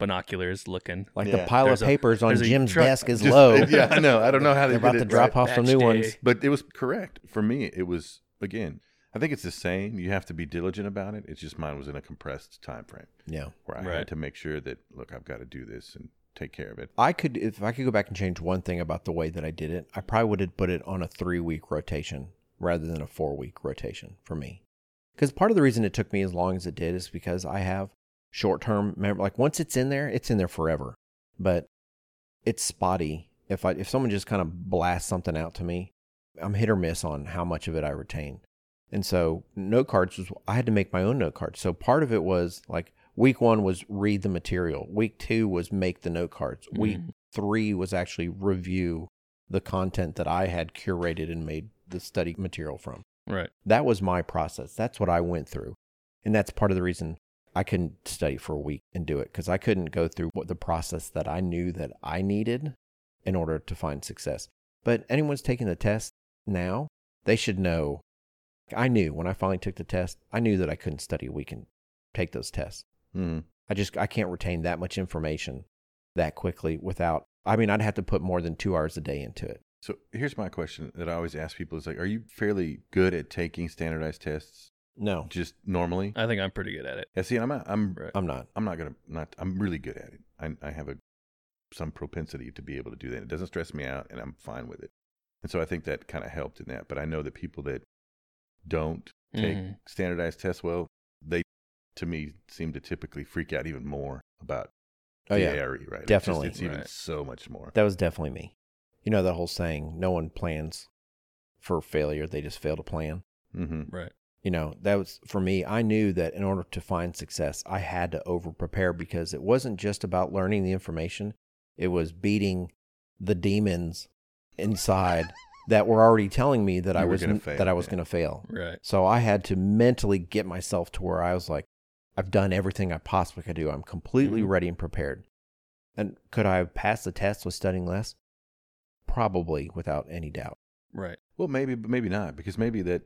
binoculars, looking. like Yeah. the pile of There's a- papers on Jim's truck- desk is Just- low. yeah, I know. I don't know how they They're about did to it drop right. off some new day. ones. But it was correct for me. It was again. I think it's the same. You have to be diligent about it. It's just mine was in a compressed time frame Yeah. where I Right. had to make sure that look, I've got to do this and take care of it. I could, if I could go back and change one thing about the way that I did it, I probably would have put it on a three week rotation rather than a four week rotation for me. Because part of the reason it took me as long as it did is because I have short term memory. Like once it's in there, it's in there forever. But it's spotty. If I if someone just kind of blasts something out to me, I'm hit or miss on how much of it I retain. And so note cards was I had to make my own note cards. So part of it was like week one was read the material. Week two was make the note cards. Week Mhm. three was actually review the content that I had curated and made the study material from. Right. That was my process. That's what I went through. And that's part of the reason I couldn't study for a week and do it because I couldn't go through what the process that I knew that I needed in order to find success. But anyone's taking the test now, they should know. I knew when I finally took the test, I knew that I couldn't study a week and take those tests. Mm. I just I can't retain that much information that quickly without I mean I'd have to put more than 2 hours a day into it. So here's my question that I always ask people: Is like, are you fairly good at taking standardized tests No, just normally? I think I'm pretty good at it. Yeah, see, I'm not, I'm Right. I'm not. I'm not gonna not I'm really good at it. I I have a some propensity to be able to do that. It doesn't stress me out, and I'm fine with it. And so I think that kind of helped in that. But I know that people that don't take Mhm. standardized tests well, they to me seem to typically freak out even more about Oh the yeah, ARE, right? It's just- Definitely. it's, even so much more. that was definitely me. You know the whole saying, no one plans for failure; they just fail to plan. Mm-hmm. Right. You know that was for me. I knew that in order to find success, I had to over prepare because it wasn't just about learning the information; it was beating the demons inside that were already telling me that You I was gonna fail, that I was yeah. going to fail. Right. So I had to mentally get myself to where I was like, I've done everything I possibly could do. I'm completely Mhm. ready and prepared. And could I have passed the test with studying less? Probably, without any doubt. Right. Well, maybe, but maybe not, because maybe that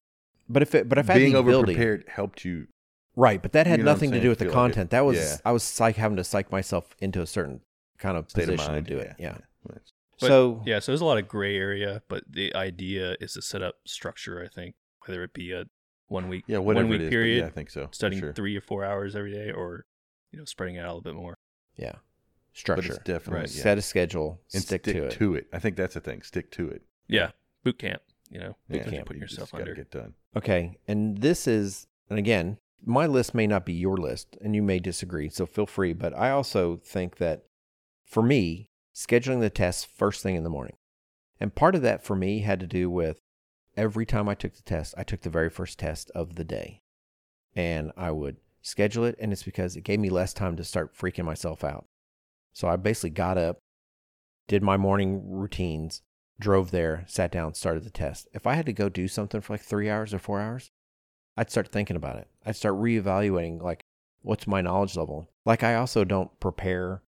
But if it, but if I had being the over prepared helped you. right? But that had You know nothing to do with the Feel like it- content. that was yeah. I was psych having to psych myself into a certain kind of State of position mind to do it. Yeah. But, so Yeah, so there's a lot of gray area, but the idea is to set up structure, I think, whether it be a one week Yeah, whatever one week it is. but period, yeah, I think so. studying sure. three or four hours every day, or you know, spreading it out a little bit more. yeah, but structure. it's definitely Right. yeah. Set a schedule. and stick, stick to, it. to it. I think that's the thing. Stick to it. Yeah. Boot camp, you know, Yeah, boot camp, camp, putting yourself just gotta under. get done. Okay. And this is, and again, my list may not be your list and you may disagree. So feel free. But I also think that for me, scheduling the tests first thing in the morning. And part of that for me had to do with every time I took the test, I took the very first test of the day. And I would schedule it. And it's because it gave me less time to start freaking myself out. So I basically got up, did my morning routines, drove there, sat down, started the test. If I had to go do something for like three hours or four hours, I'd start thinking about it. I'd start reevaluating like what's my knowledge level. Like I also don't prepare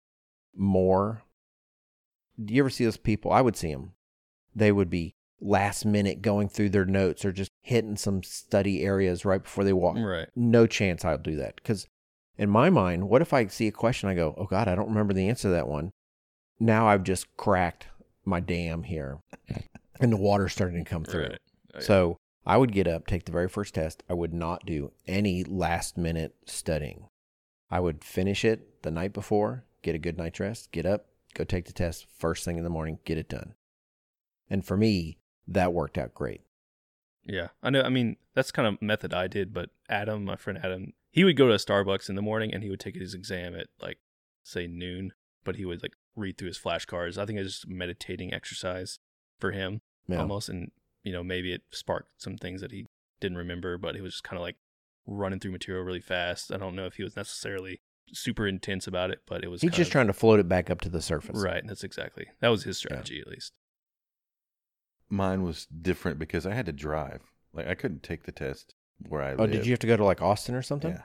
more. Do you ever see those people? I would see them. They would be last minute going through their notes or just hitting some study areas right before they walk. Right. No chance I'll do that because in my mind, what if I see a question? I go, oh God, I don't remember the answer to that one. Now I've just cracked my dam here, and the water's starting to come through. Right. Oh, yeah. So I would get up, take the very first test. I would not do any last minute studying. I would finish it the night before, get a good night's rest, get up, go take the test first thing in the morning, get it done. And for me, that worked out great. Yeah, I know. I mean, that's kind of method I did, but Adam, my friend Adam, he would go to Starbucks in the morning and he would take his exam at like say noon, but he would like read through his flashcards. I think it's just meditating exercise for him Yeah. almost, and you know maybe it sparked some things that he didn't remember, but he was just kind of like running through material really fast. I don't know if he was necessarily super intense about it, but it was He's just of- trying to float it back up to the surface. right. That's exactly that was his strategy at least. Mine was different because I had to drive. Like I couldn't take the test where I Oh, live. did you have to go to like Austin or something? Yeah.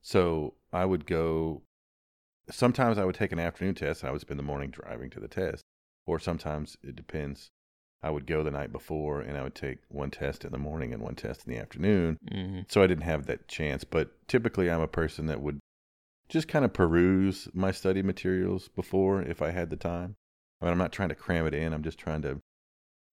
So I would go. Sometimes I would take an afternoon test, and I would spend the morning driving to the test. Or sometimes it depends. I would go the night before, and I would take one test in the morning and one test in the afternoon. hmm So I didn't have that chance. But typically, I'm a person that would just kind of peruse my study materials before if I had the time. I mean, I'm not trying to cram it in. I'm just trying to.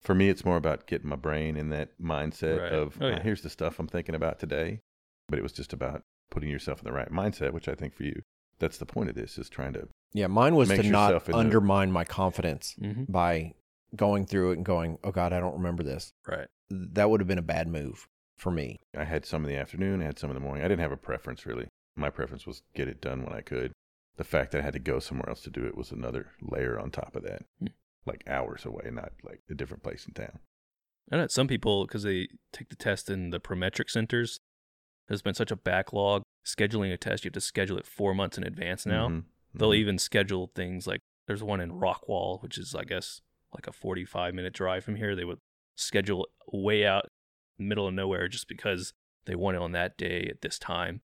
For me, it's more about getting my brain in that mindset Right. of Oh, "Ah, yeah. here's the stuff I'm thinking about today. But it was just about putting yourself in the right mindset, which I think for you, that's the point of this is trying to. Yeah, mine was to not yourself in the- undermine my confidence hmm by going through it and going, oh God, I don't remember this. Right. That would have been a bad move for me. I had some in the afternoon, I had some in the morning. I didn't have a preference really. My preference was get it done when I could. The fact that I had to go somewhere else to do it was another layer on top of that, Hmm. like hours away, not like a different place in town. I know some people because they take the test in the Prometric centers. There's been such a backlog. Scheduling a test, you have to schedule it four months in advance now. Mhm. They'll Mhm. even schedule things like there's one in Rockwall, which is I guess like a 45 minute drive from here. They would schedule way out middle of nowhere just because they want it on that day at this time.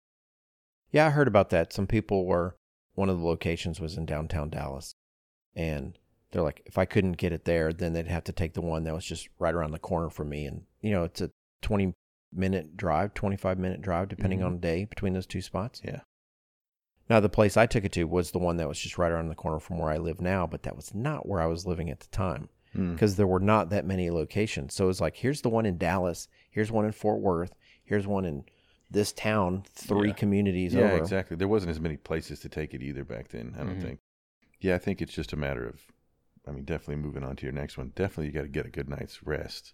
Yeah, I heard about that. Some people were, one of the locations was in downtown Dallas. And they're like, if I couldn't get it there, then they'd have to take the one that was just right around the corner from me. And, you know, it's a 20 minute drive, 25 minute drive, depending Mhm. on the day between those two spots. Yeah. Now, the place I took it to was the one that was just right around the corner from where I live now, but that was not where I was living at the time. Mm. because there were not that many locations. So it was like, here's the one in Dallas, here's one in Fort Worth, here's one in this town, three Yeah. communities Yeah, over. exactly. There wasn't as many places to take it either back then. I don't Mhm. think. Yeah, I think it's just a matter of. I mean, definitely moving on to your next one. Definitely, you got to get a good night's rest,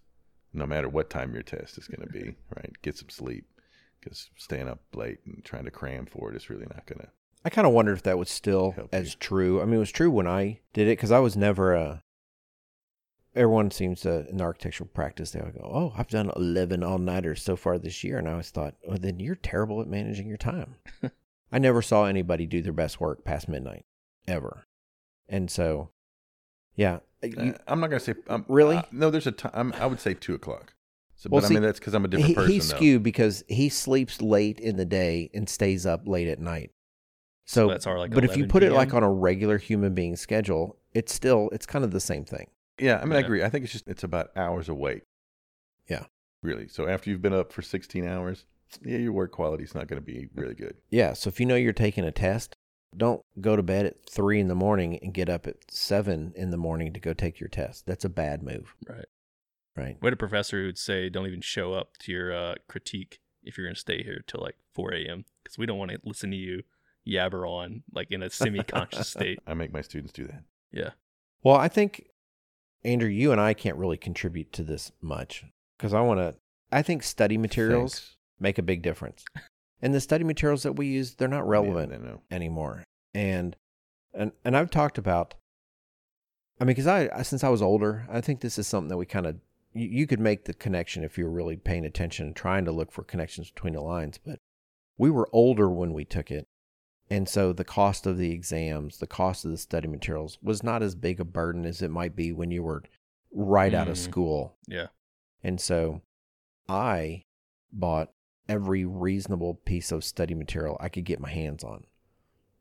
no matter what time your test is going to be. Right, get some sleep, because staying up late and trying to cram for it is really not going to. I kind of wondered if that was still Help as you. true. I mean, it was true when I did it because I was never a. Everyone seems to in architectural practice they would go, "Oh, I've done eleven all nighters so far this year," and I always thought, "Well, then you're terrible at managing your time." I never saw anybody do their best work past midnight, ever, and so, yeah, you, Uh, I'm not going to say um, Really? uh, no, there's a time. I would say two o'clock. So, Well, but see, I mean, that's because I'm a different he, person. he's though. skewed because he sleeps late in the day and stays up late at night. So, So that's our, like, but if you 11 put it like on a regular human being schedule, it's still it's kind of the same thing. Yeah, I mean, I agree. I think it's just it's about hours awake. Yeah. Really. So after you've been up for 16 hours, yeah, your work quality is not going to be really good. Yeah. So if you know you're taking a test, don't go to bed at three in the morning and get up at seven in the morning to go take your test. That's a bad move, Right. right? We had a professor who would say, "Don't even show up to your uh, critique if you're going to stay here till like 4 a.m. because we don't want to listen to you yabber on like in a semi-conscious state." I make my students do that. Yeah. Well, I think Andrew, you and I can't really contribute to this much because I want to. I think study materials Thanks. make a big difference, and the study materials that we use they're not relevant. Yeah, anymore. And and and I've talked about. I mean, because I I- since I was older, I think this is something that we kind of you, you could make the connection if you're really paying attention and trying to look for connections between the lines. But we were older when we took it, and so the cost of the exams, the cost of the study materials, was not as big a burden as it might be when you were right out of Mhm. school. Yeah. And so I bought every reasonable piece of study material I could get my hands on.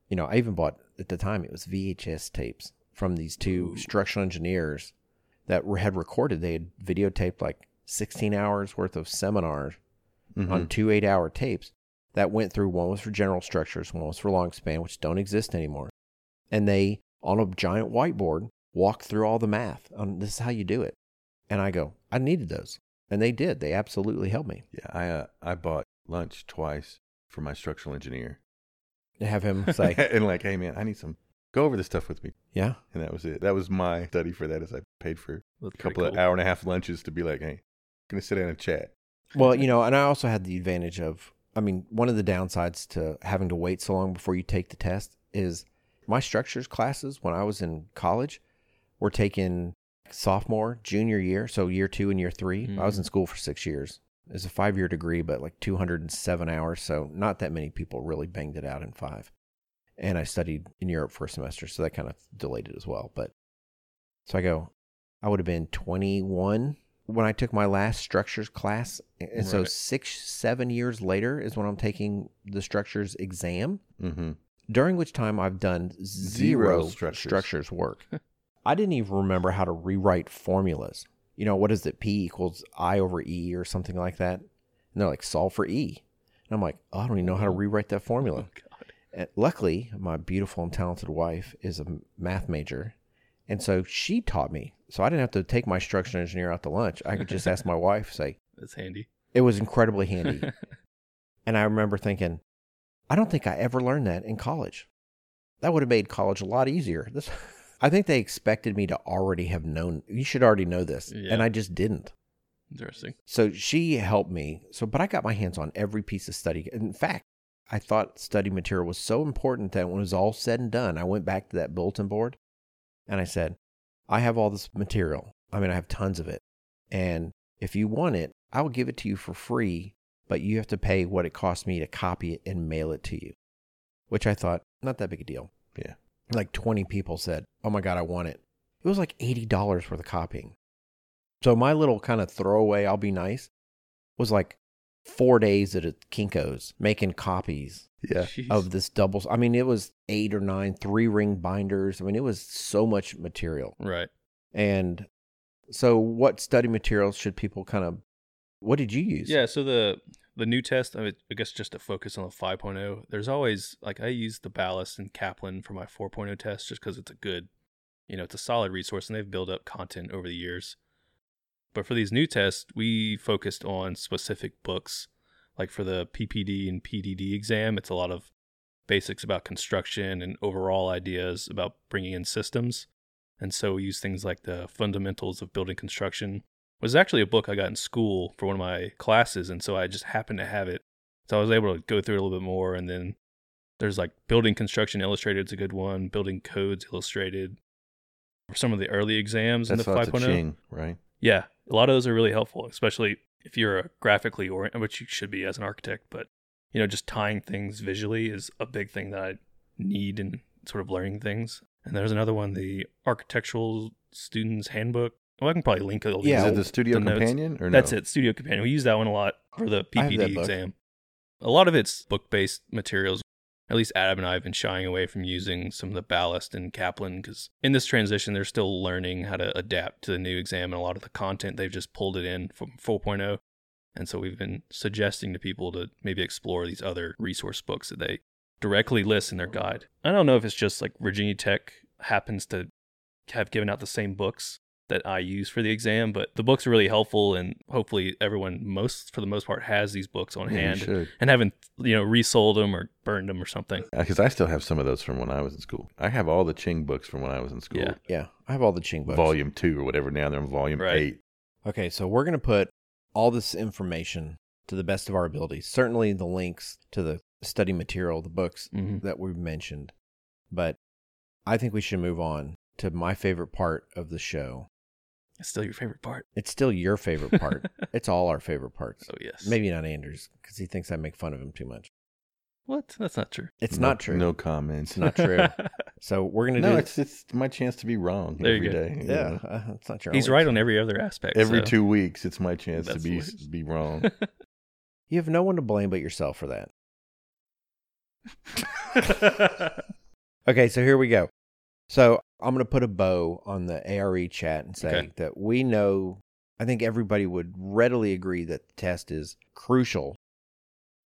You know, I even bought at the time it was VHS tapes from these two Ooh. structural engineers that were, had recorded. They had videotaped like 16 hours worth of seminars Mhm. on two eight hour tapes that went through. One was for general structures, one was for long span, which don't exist anymore. And they, on a giant whiteboard, walked through all the math on this is how you do it. And I go, I needed those. And they did. They absolutely helped me. Yeah, I uh, I bought lunch twice for my structural engineer. To have him say, and like, hey man, I need some. Go over this stuff with me, yeah, and that was it. That was my study for that. Is I paid for That's a couple pretty of hour and a half lunches to be like, hey, gonna sit down and chat. Well, you know, and I also had the advantage of, I mean, one of the downsides to having to wait so long before you take the test is my structures classes when I was in college were taken sophomore, junior year, so year two and year 3 I was in Mhm. school for six years. It's a five year degree, but like 207 hours. So not that many people really banged it out in five. And I studied in Europe for a semester, so that kind of delayed it as well. But so I go, I would have been 21 when I took my last structures class. And so six, seven years later is when I'm taking the structures exam, Mm-hmm. during which time I've done Zero zero, structures. structures. work. I didn't even remember how to rewrite formulas. You know, what is it? P equals I over E or something like that. And they're like, solve for E. And I'm like, oh, I don't even know how to oh. rewrite that formula. Oh, God. And luckily, my beautiful and talented wife is a math major. And so she taught me. So I didn't have to take my structural engineer out to lunch. I could just ask my wife, say, That's handy. it was incredibly handy. and I remember thinking, I don't think I ever learned that in college. That would have made college a lot easier. This, I think they expected me to already have known, you should already know this. Yeah. And I just didn't. Interesting. So she helped me. So, but I got my hands on every piece of study. In fact, I thought study material was so important that when it was all said and done, I went back to that bulletin board and I said, I have all this material. I mean, I have tons of it. And if you want it, I will give it to you for free, but you have to pay what it costs me to copy it and mail it to you, which I thought, not that big a deal. Yeah. Like 20 people said, Oh my God, I want it. It was like $80 worth of copying. So my little kind of throwaway, I'll be nice, was like four days at a Kinko's making copies Yeah. Jeez. of this double. I mean, it was eight or nine three ring binders. I mean, it was so much material. right. And so, what study materials should people kind of? What did you use? Yeah. So the the new test, I, mean, I guess just to focus on the 5.0, there's always like I use the Ballast and Kaplan for my 4.0 test just because it's a good, you know, it's a solid resource and they've built up content over the years. But for these new tests, we focused on specific books. Like for the PPD and PDD exam, it's a lot of basics about construction and overall ideas about bringing in systems. And so we use things like the fundamentals of building construction. It was actually a book I got in school for one of my classes, and so I just happened to have it. So I was able to go through it a little bit more, and then there's like building construction illustrated is a good one, building codes illustrated. For some of the early exams That's in the oh. lots of 5.0. Ching, right? Yeah, a lot of those are really helpful, especially if you're a graphically oriented, which you should be as an architect. But you know, just tying things visually is a big thing that I need in sort of learning things. And there's another one, the Architectural Students Handbook. Well, I can probably link it. Yeah, Is it the Studio the. Companion or no? That's it, Studio Companion. We use that one a lot for the I have that PPD exam. A lot of it's book based materials. At least Adam and I have been shying away from using some of the ballast and Kaplan because in this transition, they're still learning how to adapt to the new exam and a lot of the content they've just pulled it in from 4.0. And so we've been suggesting to people to maybe explore these other resource books that they directly list in their guide. I don't know if it's just like Virginia Tech happens to have given out the same books that I use for the exam, but the books are really helpful and hopefully everyone most for the most part has these books on Yeah, hand and haven't you know resold them or burned them or something. Because I still have some of those from when I was in school. I have all the Ching books from when I was in school. Yeah. Yeah, I have all the Ching books. Volume two or whatever. Now they're in volume Right. eight. Okay, so we're going to put all this information to the best of our abilities. Certainly the links to the study material, the books hmm that we've mentioned. But I think we should move on to my favorite part of the show. It's still your favorite part. It's still your favorite part. it's all our favorite parts. Oh yes. Maybe not Andrew's because he thinks I make fun of him too much. What? That's not true. It's No- not true. No comments. It's not true. So we're going to No, do it's it's my chance to be wrong There you every go. day. you Yeah, uh, it's not your He's only- right on every other aspect. Every so- two weeks, it's my chance to be what be wrong. You have no one to blame but yourself for that. Okay, so here we go. So I'm going to put a bow on the ARE chat and say Okay. that we know, I think everybody would readily agree that the test is crucial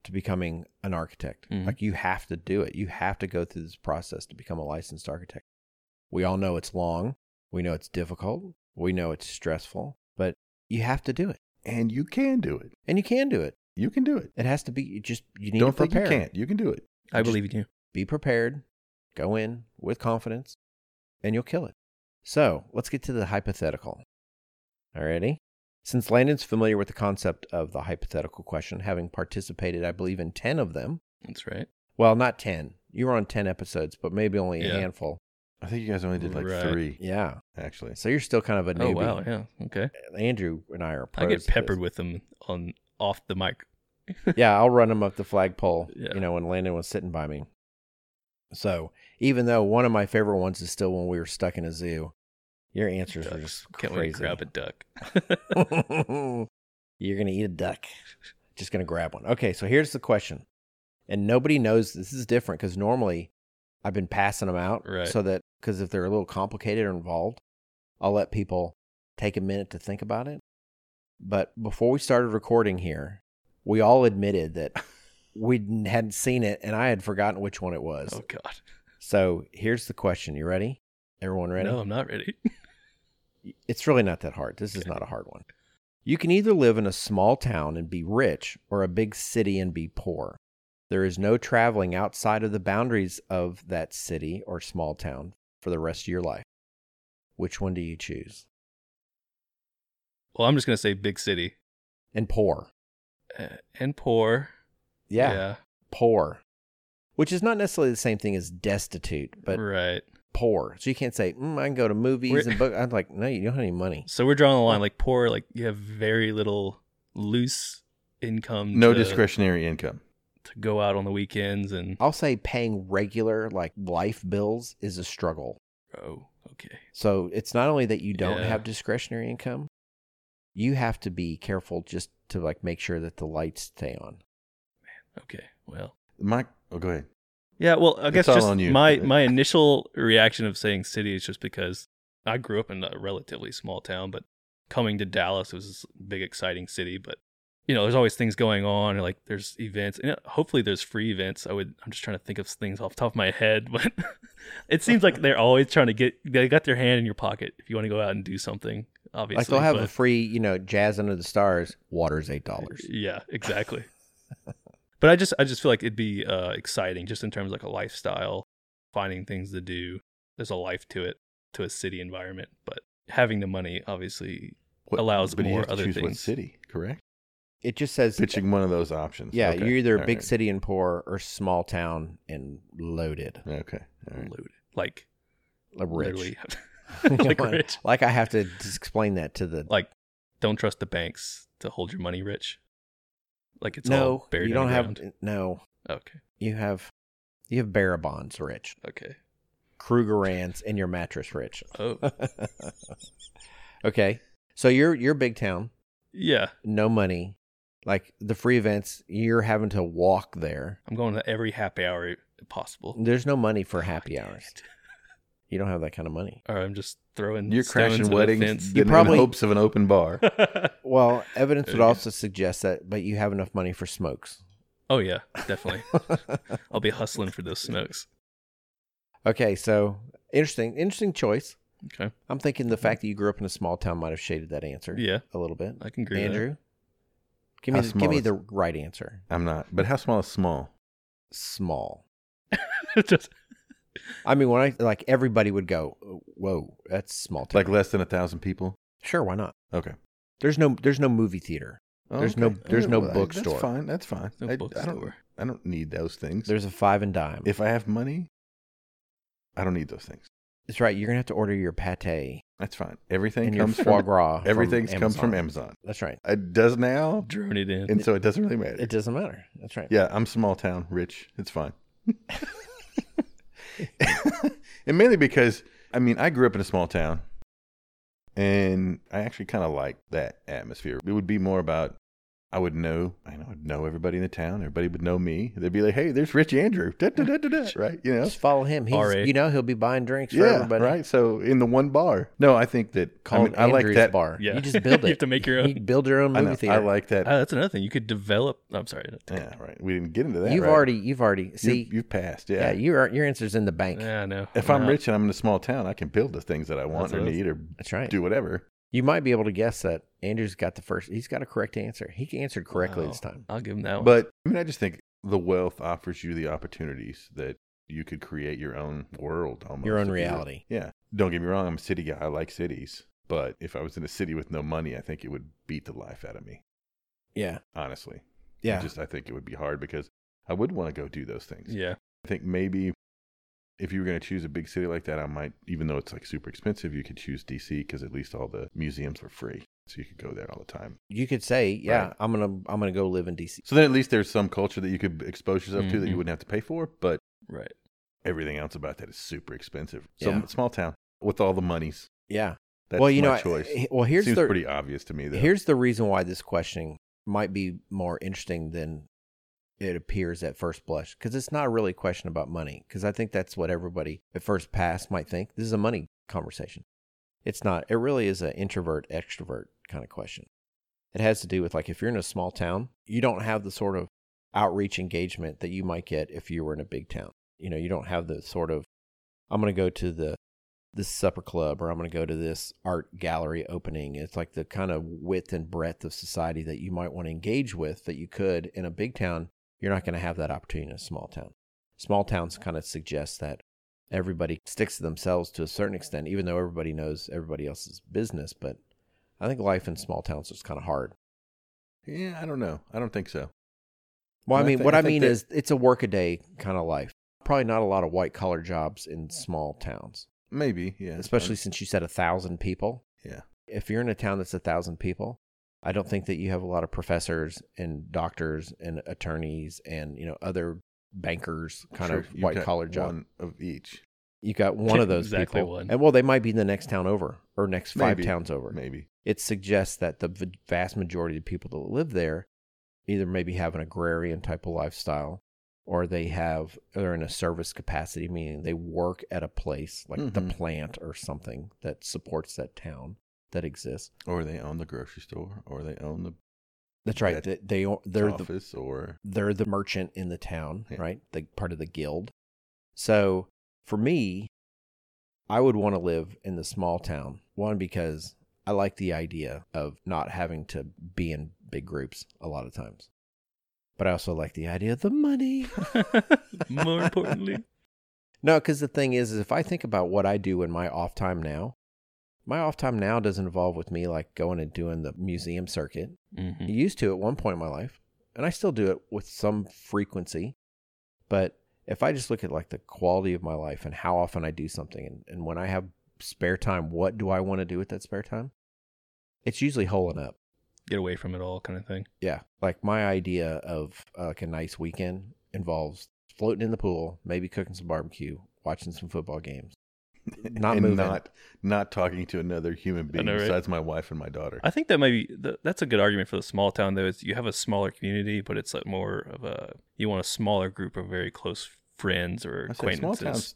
to becoming an architect. Mhm. Like you have to do it. You have to go through this process to become a licensed architect. We all know it's long. We know it's difficult. We know it's stressful, but you have to do it. and you can do it. And you can do it. You can do it. It has to be you just you need Don't to think prepare. you can't. You can do it. I believe in you. be prepared, go in with confidence, and you'll kill it. So let's get to the hypothetical. Alrighty? Since Landon's familiar with the concept of the hypothetical question, having participated, I believe, in 10 of them. That's right. Well, not 10. You were on 10 episodes, but maybe only a Yeah. handful. I think you guys only did like Right. three, Yeah. actually. So you're still kind of a newbie. Oh newbie. wow, yeah. Okay. Uh, Andrew and I are pros I get at peppered with them on off the mic. yeah, I'll run them up the flagpole, Yeah. you know, when Landon was sitting by me. So even though one of my favorite ones is still when we were stuck in a zoo, your answers Ducks. just Can't crazy. grab a duck. You're gonna eat a duck. Just gonna grab one. Okay, so here's the question, and nobody knows this is different because normally I've been passing them out Right. so that because if they're a little complicated or involved, I'll let people take a minute to think about it. But before we started recording here, we all admitted that we hadn't seen it, and I had forgotten which one it was. oh God. So here's the question. You ready? Everyone ready? No, I'm not ready. It's really not that hard. This is not a hard one. You can either live in a small town and be rich or a big city and be poor. There is no traveling outside of the boundaries of that city or small town for the rest of your life. Which one do you choose? well, I'm just gonna say big city And poor. uh, and poor. Yeah, poor. Which is not necessarily the same thing as destitute, but right. poor. So you can't say, mm, I can go to movies We're- and book. I'm like, no, you don't have any money. So we're drawing the line like poor. Like you have very little loose income. No to, discretionary income. to go out on the weekends and I'll say paying regular, like life bills is a struggle. oh, okay. So it's not only that you don't Yeah. have discretionary income, you have to be careful just to like make sure that the lights stay on. Okay. Well. Mike, oh, go ahead. Yeah, well, I guess all just on you. my my initial reaction of saying city is just because I grew up in a relatively small town, but coming to Dallas was this big exciting city. But you know, there's always things going on, and like there's events, and uh, hopefully there's free events. I would I'm just trying to think of things off the top of my head, but it seems like they're always trying to get. They got their hand in your pocket if you want to go out and do something. Obviously, like they'll have but- a free, you know, jazz under the stars. Water's eight dollars. Yeah, exactly. but I just I just feel like it'd be uh, exciting just in terms of like a lifestyle, finding things to do. There's a life to it, to a city environment, but having the money obviously What- allows but you more have to other choose What things. city? Correct. It just says, Pitching one of those options. yeah, Okay, you're either a all big right. city and poor or small town and loaded, Okay. All right. loaded, like like rich. literally, like rich. Like I have to just explain that to the Like don't trust the banks to hold your money rich. Like it's no. all buried You don't have no. Okay, You have you have Barabons, rich, okay. Krugerrands, and your mattress rich. Oh, okay, so you're you're big town, yeah. no money, like the free events. You're having to walk there. I'm going to every happy hour possible. There's no money for oh, happy Damn hours. You don't have that kind of money. Or I'm just throwing. You're crashing at a weddings fence. You in probably- hopes of an open bar. Well, evidence would also suggest that, but you have enough money for smokes. oh yeah, definitely. I'll be hustling for those smokes. okay, so interesting, interesting choice. Okay. I'm thinking the fact that you grew up in a small town might have shaded that answer Yeah, a little bit. I can agree. Andrew, give me the, give me is- the right answer. I'm not. But how small is small? Small. just I mean, when I like everybody would go, "Whoa, that's small town." Like less than a thousand people? sure, why not? Okay. There's no there's no movie theater. There's no- there's no well, bookstore. That's fine. That's fine. No I, I bookstore. don't. I don't need those things. There's a five and dime. if I have money, I don't need those things. That's right. You're gonna have to order your pate That's fine. Everything and your comes foie from gras. from everything comes from Amazon. Amazon. That's right. It does now, drone it in. and so it doesn't really matter. It doesn't matter. That's right. Yeah, I'm small town, rich. It's fine. and mainly because I mean, I grew up in a small town and I actually kind of like that atmosphere. It would be more about I would know, I know, I'd know everybody in the town. Everybody would know me. They'd be like, "Hey, there's Rich Andrew," da, da, da, da, da, right? You know, Just follow him. He's RA. you know he'll be buying drinks for yeah, everybody. right. So in the one bar, no, I think that Called I, mean, I like Andrew's that bar. Yeah. You just build it. You have to make your You own. build your own I, movie know, theater. I like that. Ah, that's another thing. You could develop. I'm sorry. yeah, right. We didn't get into that. you've right? already you've already You- see you've passed. yeah, Yeah. your your answer's in the bank. Yeah, I know. if I'm I'm not- rich and I'm in a small town, I can build the things that I want That's or what I was- need or That's right. do whatever. You might be able to guess that Andrew's got the first. He's got a correct answer. He answered correctly Wow. this time. I'll give him that one. But I mean, I just think the wealth offers you the opportunities that you could create your own world, almost Your own if you were- reality. Yeah. Don't get me wrong. I'm a city guy. I like cities, but if I was in a city with no money, I think it would beat the life out of me. Yeah, Honestly. yeah. I just I think it would be hard because I would want to go do those things. yeah, I think maybe if you were going to choose a big city like that, I might, even though it's like super expensive, you could choose DC because at least all the museums are free, so you could go there all the time. you could say, yeah, Right. I'm gonna I'm gonna go live in DC. So then at least there's some culture that you could expose yourself to that you mm-hmm. wouldn't have to pay for, but right. everything else about that is super expensive. So Yeah. small town with all the monies. Yeah. That's well, you my know, choice. he- well, here's Seems the pretty obvious to me. Though. here's the reason why this questioning might be more interesting than it appears at first blush because it's not really a question about money because i think that's what everybody at first pass might think this is a money conversation it's not it really is an introvert extrovert kind of question it has to do with like if you're in a small town you don't have the sort of outreach engagement that you might get if you were in a big town you know you don't have the sort of i'm going to go to the this supper club or I'm going to go to this art gallery opening. It's like the kind of width and breadth of society that you might want to engage with that you could in a big town. You're not going to have that opportunity in a small town. Small towns kind of suggest that everybody sticks to themselves to a certain extent, even though everybody knows everybody else's business. But I think life in small towns is kind of hard. yeah, I don't know. I don't think so. Well, I I mean, what I I, mean that- is it's a workaday kind of life. Probably not a lot of white collar jobs in small towns, Maybe, yeah. especially since you said a thousand people. yeah. if you're in a town that's a thousand people, I don't think that you have a lot of professors and doctors and attorneys and you know other bankers kind Sure, of white collar job. One of each, You got one of those Exactly people, one. and well, they might be in the next town over or next five Maybe. towns over. maybe. It suggests that the vast majority of people that live there either maybe have an agrarian type of lifestyle or they have they're in a service capacity meaning they work at a place like the Mhm. plant or something that supports that town that exists Or they own the grocery store, or they own the That's right. That They, they they're the office, or they're the merchant in the town, Yeah. right? The part of the guild. So for me, I would want to live in the small town. One, because I like the idea of not having to be in big groups a lot of times. But I also like the idea of the money. More importantly, No, because the thing is, is if I think about what I do in my off time now, my off time now doesn't involve with me like going and doing the museum circuit. Mhm. I used to at one point in my life, and I still do it with some frequency. But if I just look at like the quality of my life and how often I do something, and, and when I have spare time, what do I want to do with that spare time? It's usually holing up. get away from it all, kind of thing. Yeah. Like my idea of uh, like a nice weekend involves floating in the pool, maybe cooking some barbecue, watching some football games. Not and moving. not not talking to another human being know, right? besides my wife and my daughter. I think that might be th- that's a good argument for the small town though. Is you have a smaller community, but it's like more of a you want a smaller group of very close friends or I small acquaintances. towns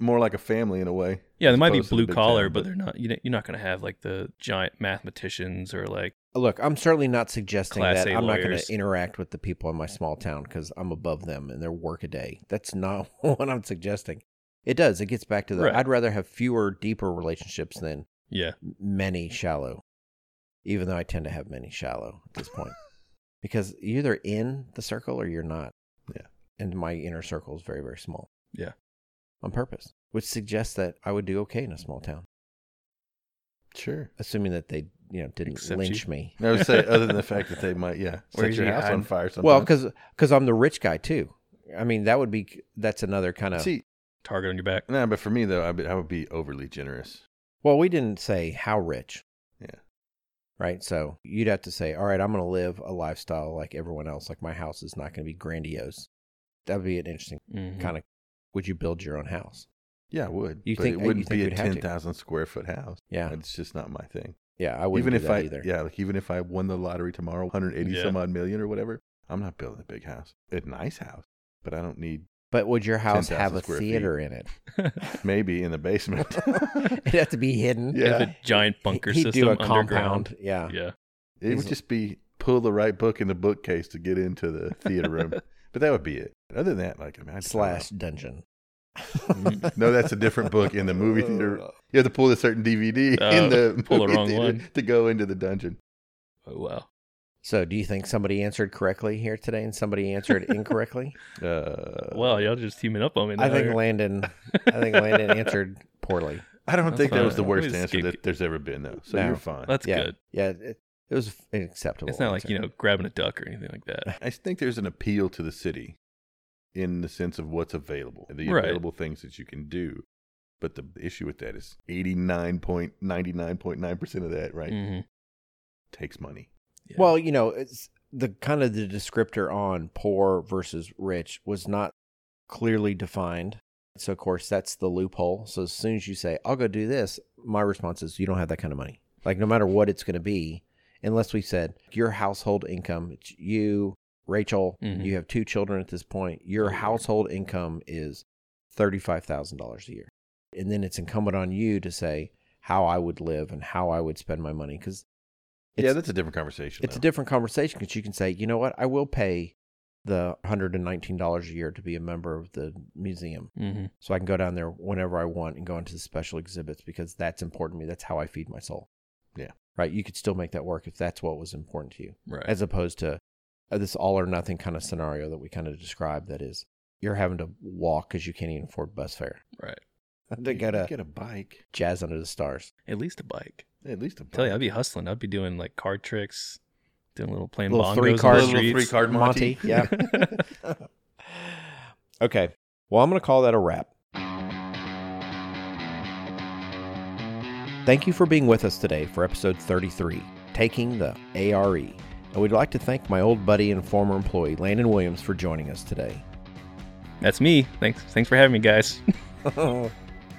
more like a family in a way. yeah, they might be opposed to the blue collar, town, but they're not. You know, you're not going to have like the giant mathematicians or like Look, I'm certainly not suggesting Class that A I'm not going to interact with the people in my small town because I'm above them and their work a day. That's not what I'm suggesting. It does. It gets back to the. Right. I'd rather have fewer, deeper relationships than yeah, many shallow, even though I tend to have many shallow at this point. because you're either in the circle or you're not. Yeah. And my inner circle is very, very small. Yeah. On purpose, which suggests that I would do okay in a small town, Sure. assuming that they, you know, didn't Accept lynch you. me. I would say, other than the fact that they might, yeah, set is your he house on fire. Sometimes. Well, because because I'm the rich guy too. I mean, that would be that's another kind of. see, target on your back. no, but for me though, I would, I would be overly generous. Well, we didn't say how rich. Yeah. Right. So you'd have to say, all right, I'm going to live a lifestyle like everyone else. Like my house is not going to be grandiose. That would be an interesting Mhm. kind of. Would you build your own house? Yeah, I would. You but think- it wouldn't think be a you'd ten thousand square foot house? Yeah. It's just not my thing. Yeah, I wouldn't even do if that I, either. yeah, like even if I won the lottery tomorrow, 180 Yeah. some odd million or whatever, I'm not building a big house. A nice house, but I don't need But would your house 10,000 have a square feet. theater in it? maybe in the basement. It'd have to be hidden. Yeah. Have a giant bunker He'd system do a underground. compound. Yeah. Yeah, It would just be pull the right book in the bookcase to get into the theater room. but that would be it. Other than that, like I mean, I just. Slash dungeon. Mm. No, that's a different book in the movie theater. You have to pull a certain DVD Oh, in the pull the movie wrong theater one. to go into the dungeon. oh wow. So, do you think somebody answered correctly here today, and somebody answered incorrectly? Uh, Well, y'all just teaming up on me. I think here. Landon. I think Landon answered poorly. I don't That's think that was the worst answer escape- that there's ever been, though. So No. you're fine. That's yeah, good. Yeah, it, it was an acceptable. It's not like you know grabbing a duck or anything like that. I think there's an appeal to the city in the sense of what's available, the Right. available things that you can do. But the issue with that is 89.99.9% of that, right, hmm takes money. Well, you know, it's the kind of the descriptor on poor versus rich was not clearly defined. So of course that's the loophole. So as soon as you say, I'll go do this, my response is you don't have that kind of money. Like no matter what it's gonna be, unless we said your household income, it's you, Rachel, Mhm. you have two children at this point, your household income is thirty five thousand dollars a year. And then it's incumbent on you to say how I would live and how I would spend my money. Because yeah, that's a different conversation. it's a different conversation because you can say, you know what, I will pay the $119 a year to be a member of the museum. hmm So I can go down there whenever I want and go into the special exhibits because that's important to me. That's how I feed my soul. Yeah. Right. You could still make that work if that's what was important to you, Right. as opposed to uh, this all or nothing kind of scenario that we kind of described that is you're having to walk because you can't even afford bus fare. right. to go to get a bike. jazz under the stars. At least a bike. At least a bike. tell you, I'd be hustling. I'd be doing like card tricks, doing little playing Little bongos three in the card- little three card Monty. Monty, yeah. okay. Well, I'm going to call that a wrap. Thank you for being with us today for episode 33, Taking the ARE. And we'd like to thank my old buddy and former employee, Landon Williams, for joining us today. That's me. Thanks. Thanks for having me, guys.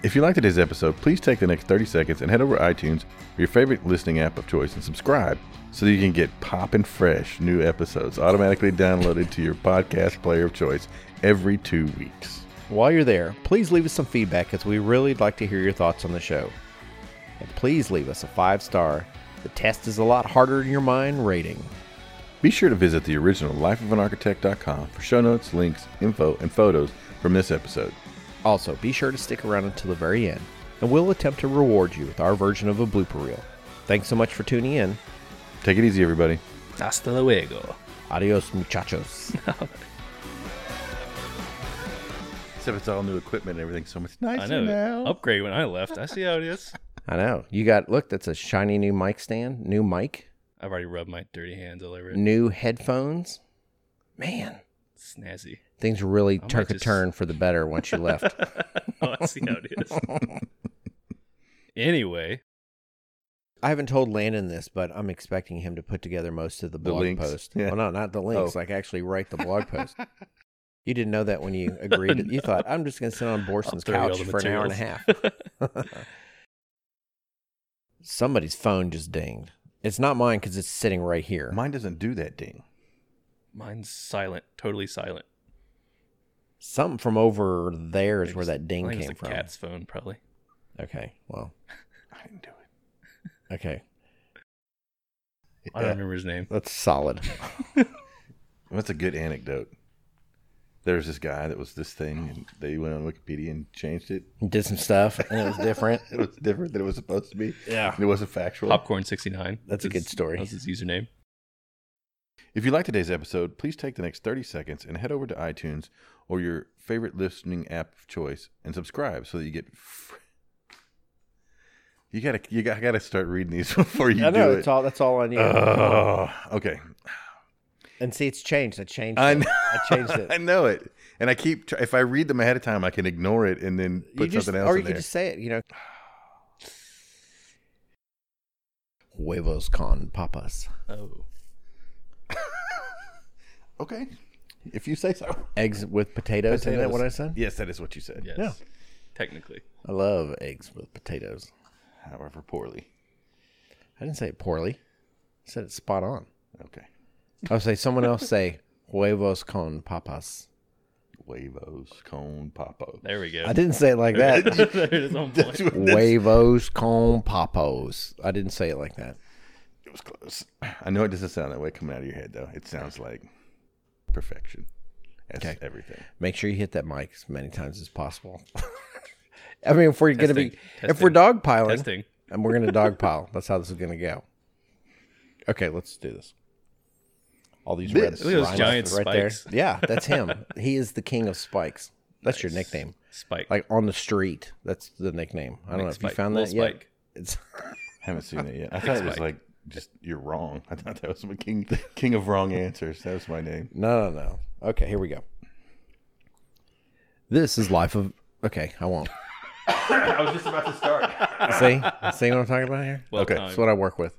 If you liked today's episode, please take the next 30 seconds and head over to iTunes or your favorite listening app of choice and subscribe so that you can get poppin' fresh new episodes automatically downloaded to your podcast player of choice every two weeks. While you're there, please leave us some feedback as we really like to hear your thoughts on the show. And please leave us a five star. The test is a lot harder in your mind rating. Be sure to visit the original lifeofanarchitect.com for show notes, links, info, and photos from this episode. Also, be sure to stick around until the very end, and we'll attempt to reward you with our version of a blooper reel. Thanks so much for tuning in. Take it easy, everybody. Hasta luego. Adios, muchachos. Except it's all new equipment and everything so much nicer I know. now. Upgrade when I left. I see how it is. I know. You got, look, that's a shiny new mic stand, new mic, I've already rubbed my dirty hands all over it. new headphones. Man, Snazzy. things really might took a just- turn for the better once you left. oh, I see how it is. Anyway, I haven't told Landon this, but I'm expecting him to put together most of the The blog links? post. Yeah. Well, no, not the links. Oh. Like actually write the blog post. You didn't know that when you agreed. to- You thought I'm just going to sit on Borson's throw you all couch the for an hour and a half. Somebody's phone just dinged. It's not mine because it's sitting right here. Mine doesn't do that ding. Mine's silent, totally silent. Something from over there is where that ding I think came it's the from. cat's phone, probably. Okay, well, I didn't do it. okay, I don't remember his name. that's solid. That's a good anecdote. There's this guy that was this thing, and they went on Wikipedia and changed it. Did some stuff and it was different. It was different than it was supposed to be. Yeah. And it wasn't factual. Popcorn sixty nine. That's a good story. That was his username. If you like today's episode, please take the next 30 seconds and head over to iTunes or your favorite listening app of choice and subscribe so that you get. Fr- you gotta, you gotta, gotta start reading these before you I know do it's it. all. That's all I need. Oh, okay. and see, it's changed. I changed. I it. I changed it. I know it, and I keep. If I read them ahead of time, I can ignore it and then you put just, something else there. or you can just say it. You know, huevos con papas, Oh, Okay, if you say so. eggs with potatoes. Isn't that Potatoes. what I said? Yes, that is what you said. yes. Yeah. Technically, I love eggs with potatoes. However, poorly. I didn't say it poorly. I said it spot on. Okay. I'll say someone else say huevos con papas. Huevos con papo. there we go. I didn't say it like that. there it is on point. huevos con papos. I didn't say it like that. It was close. I know it doesn't sound that way coming out of your head, though. It sounds like perfection. That's Okay. everything. Make sure you hit that mic as many times as possible. I mean, if we're gonna be, Testing. if we're dogpiling, Testing. and we're gonna dogpile, that's how this is gonna go. Okay, let's do this. All these red This. Look at those giant right there. Yeah, that's him. he is the king of spikes. That's your nickname. Spike. Like on the street, that's the nickname. I don't know if Spike. you found Little that yet. Spike. It's Haven't seen it yet. I thought it was like just you're wrong. I thought that was my king, king of wrong answers. That was my name. no, no, no. Okay, here we go. This is life of. Okay, I won't. I was just about to start. See, see what I'm talking about here. Well okay, timed. That's what I work with.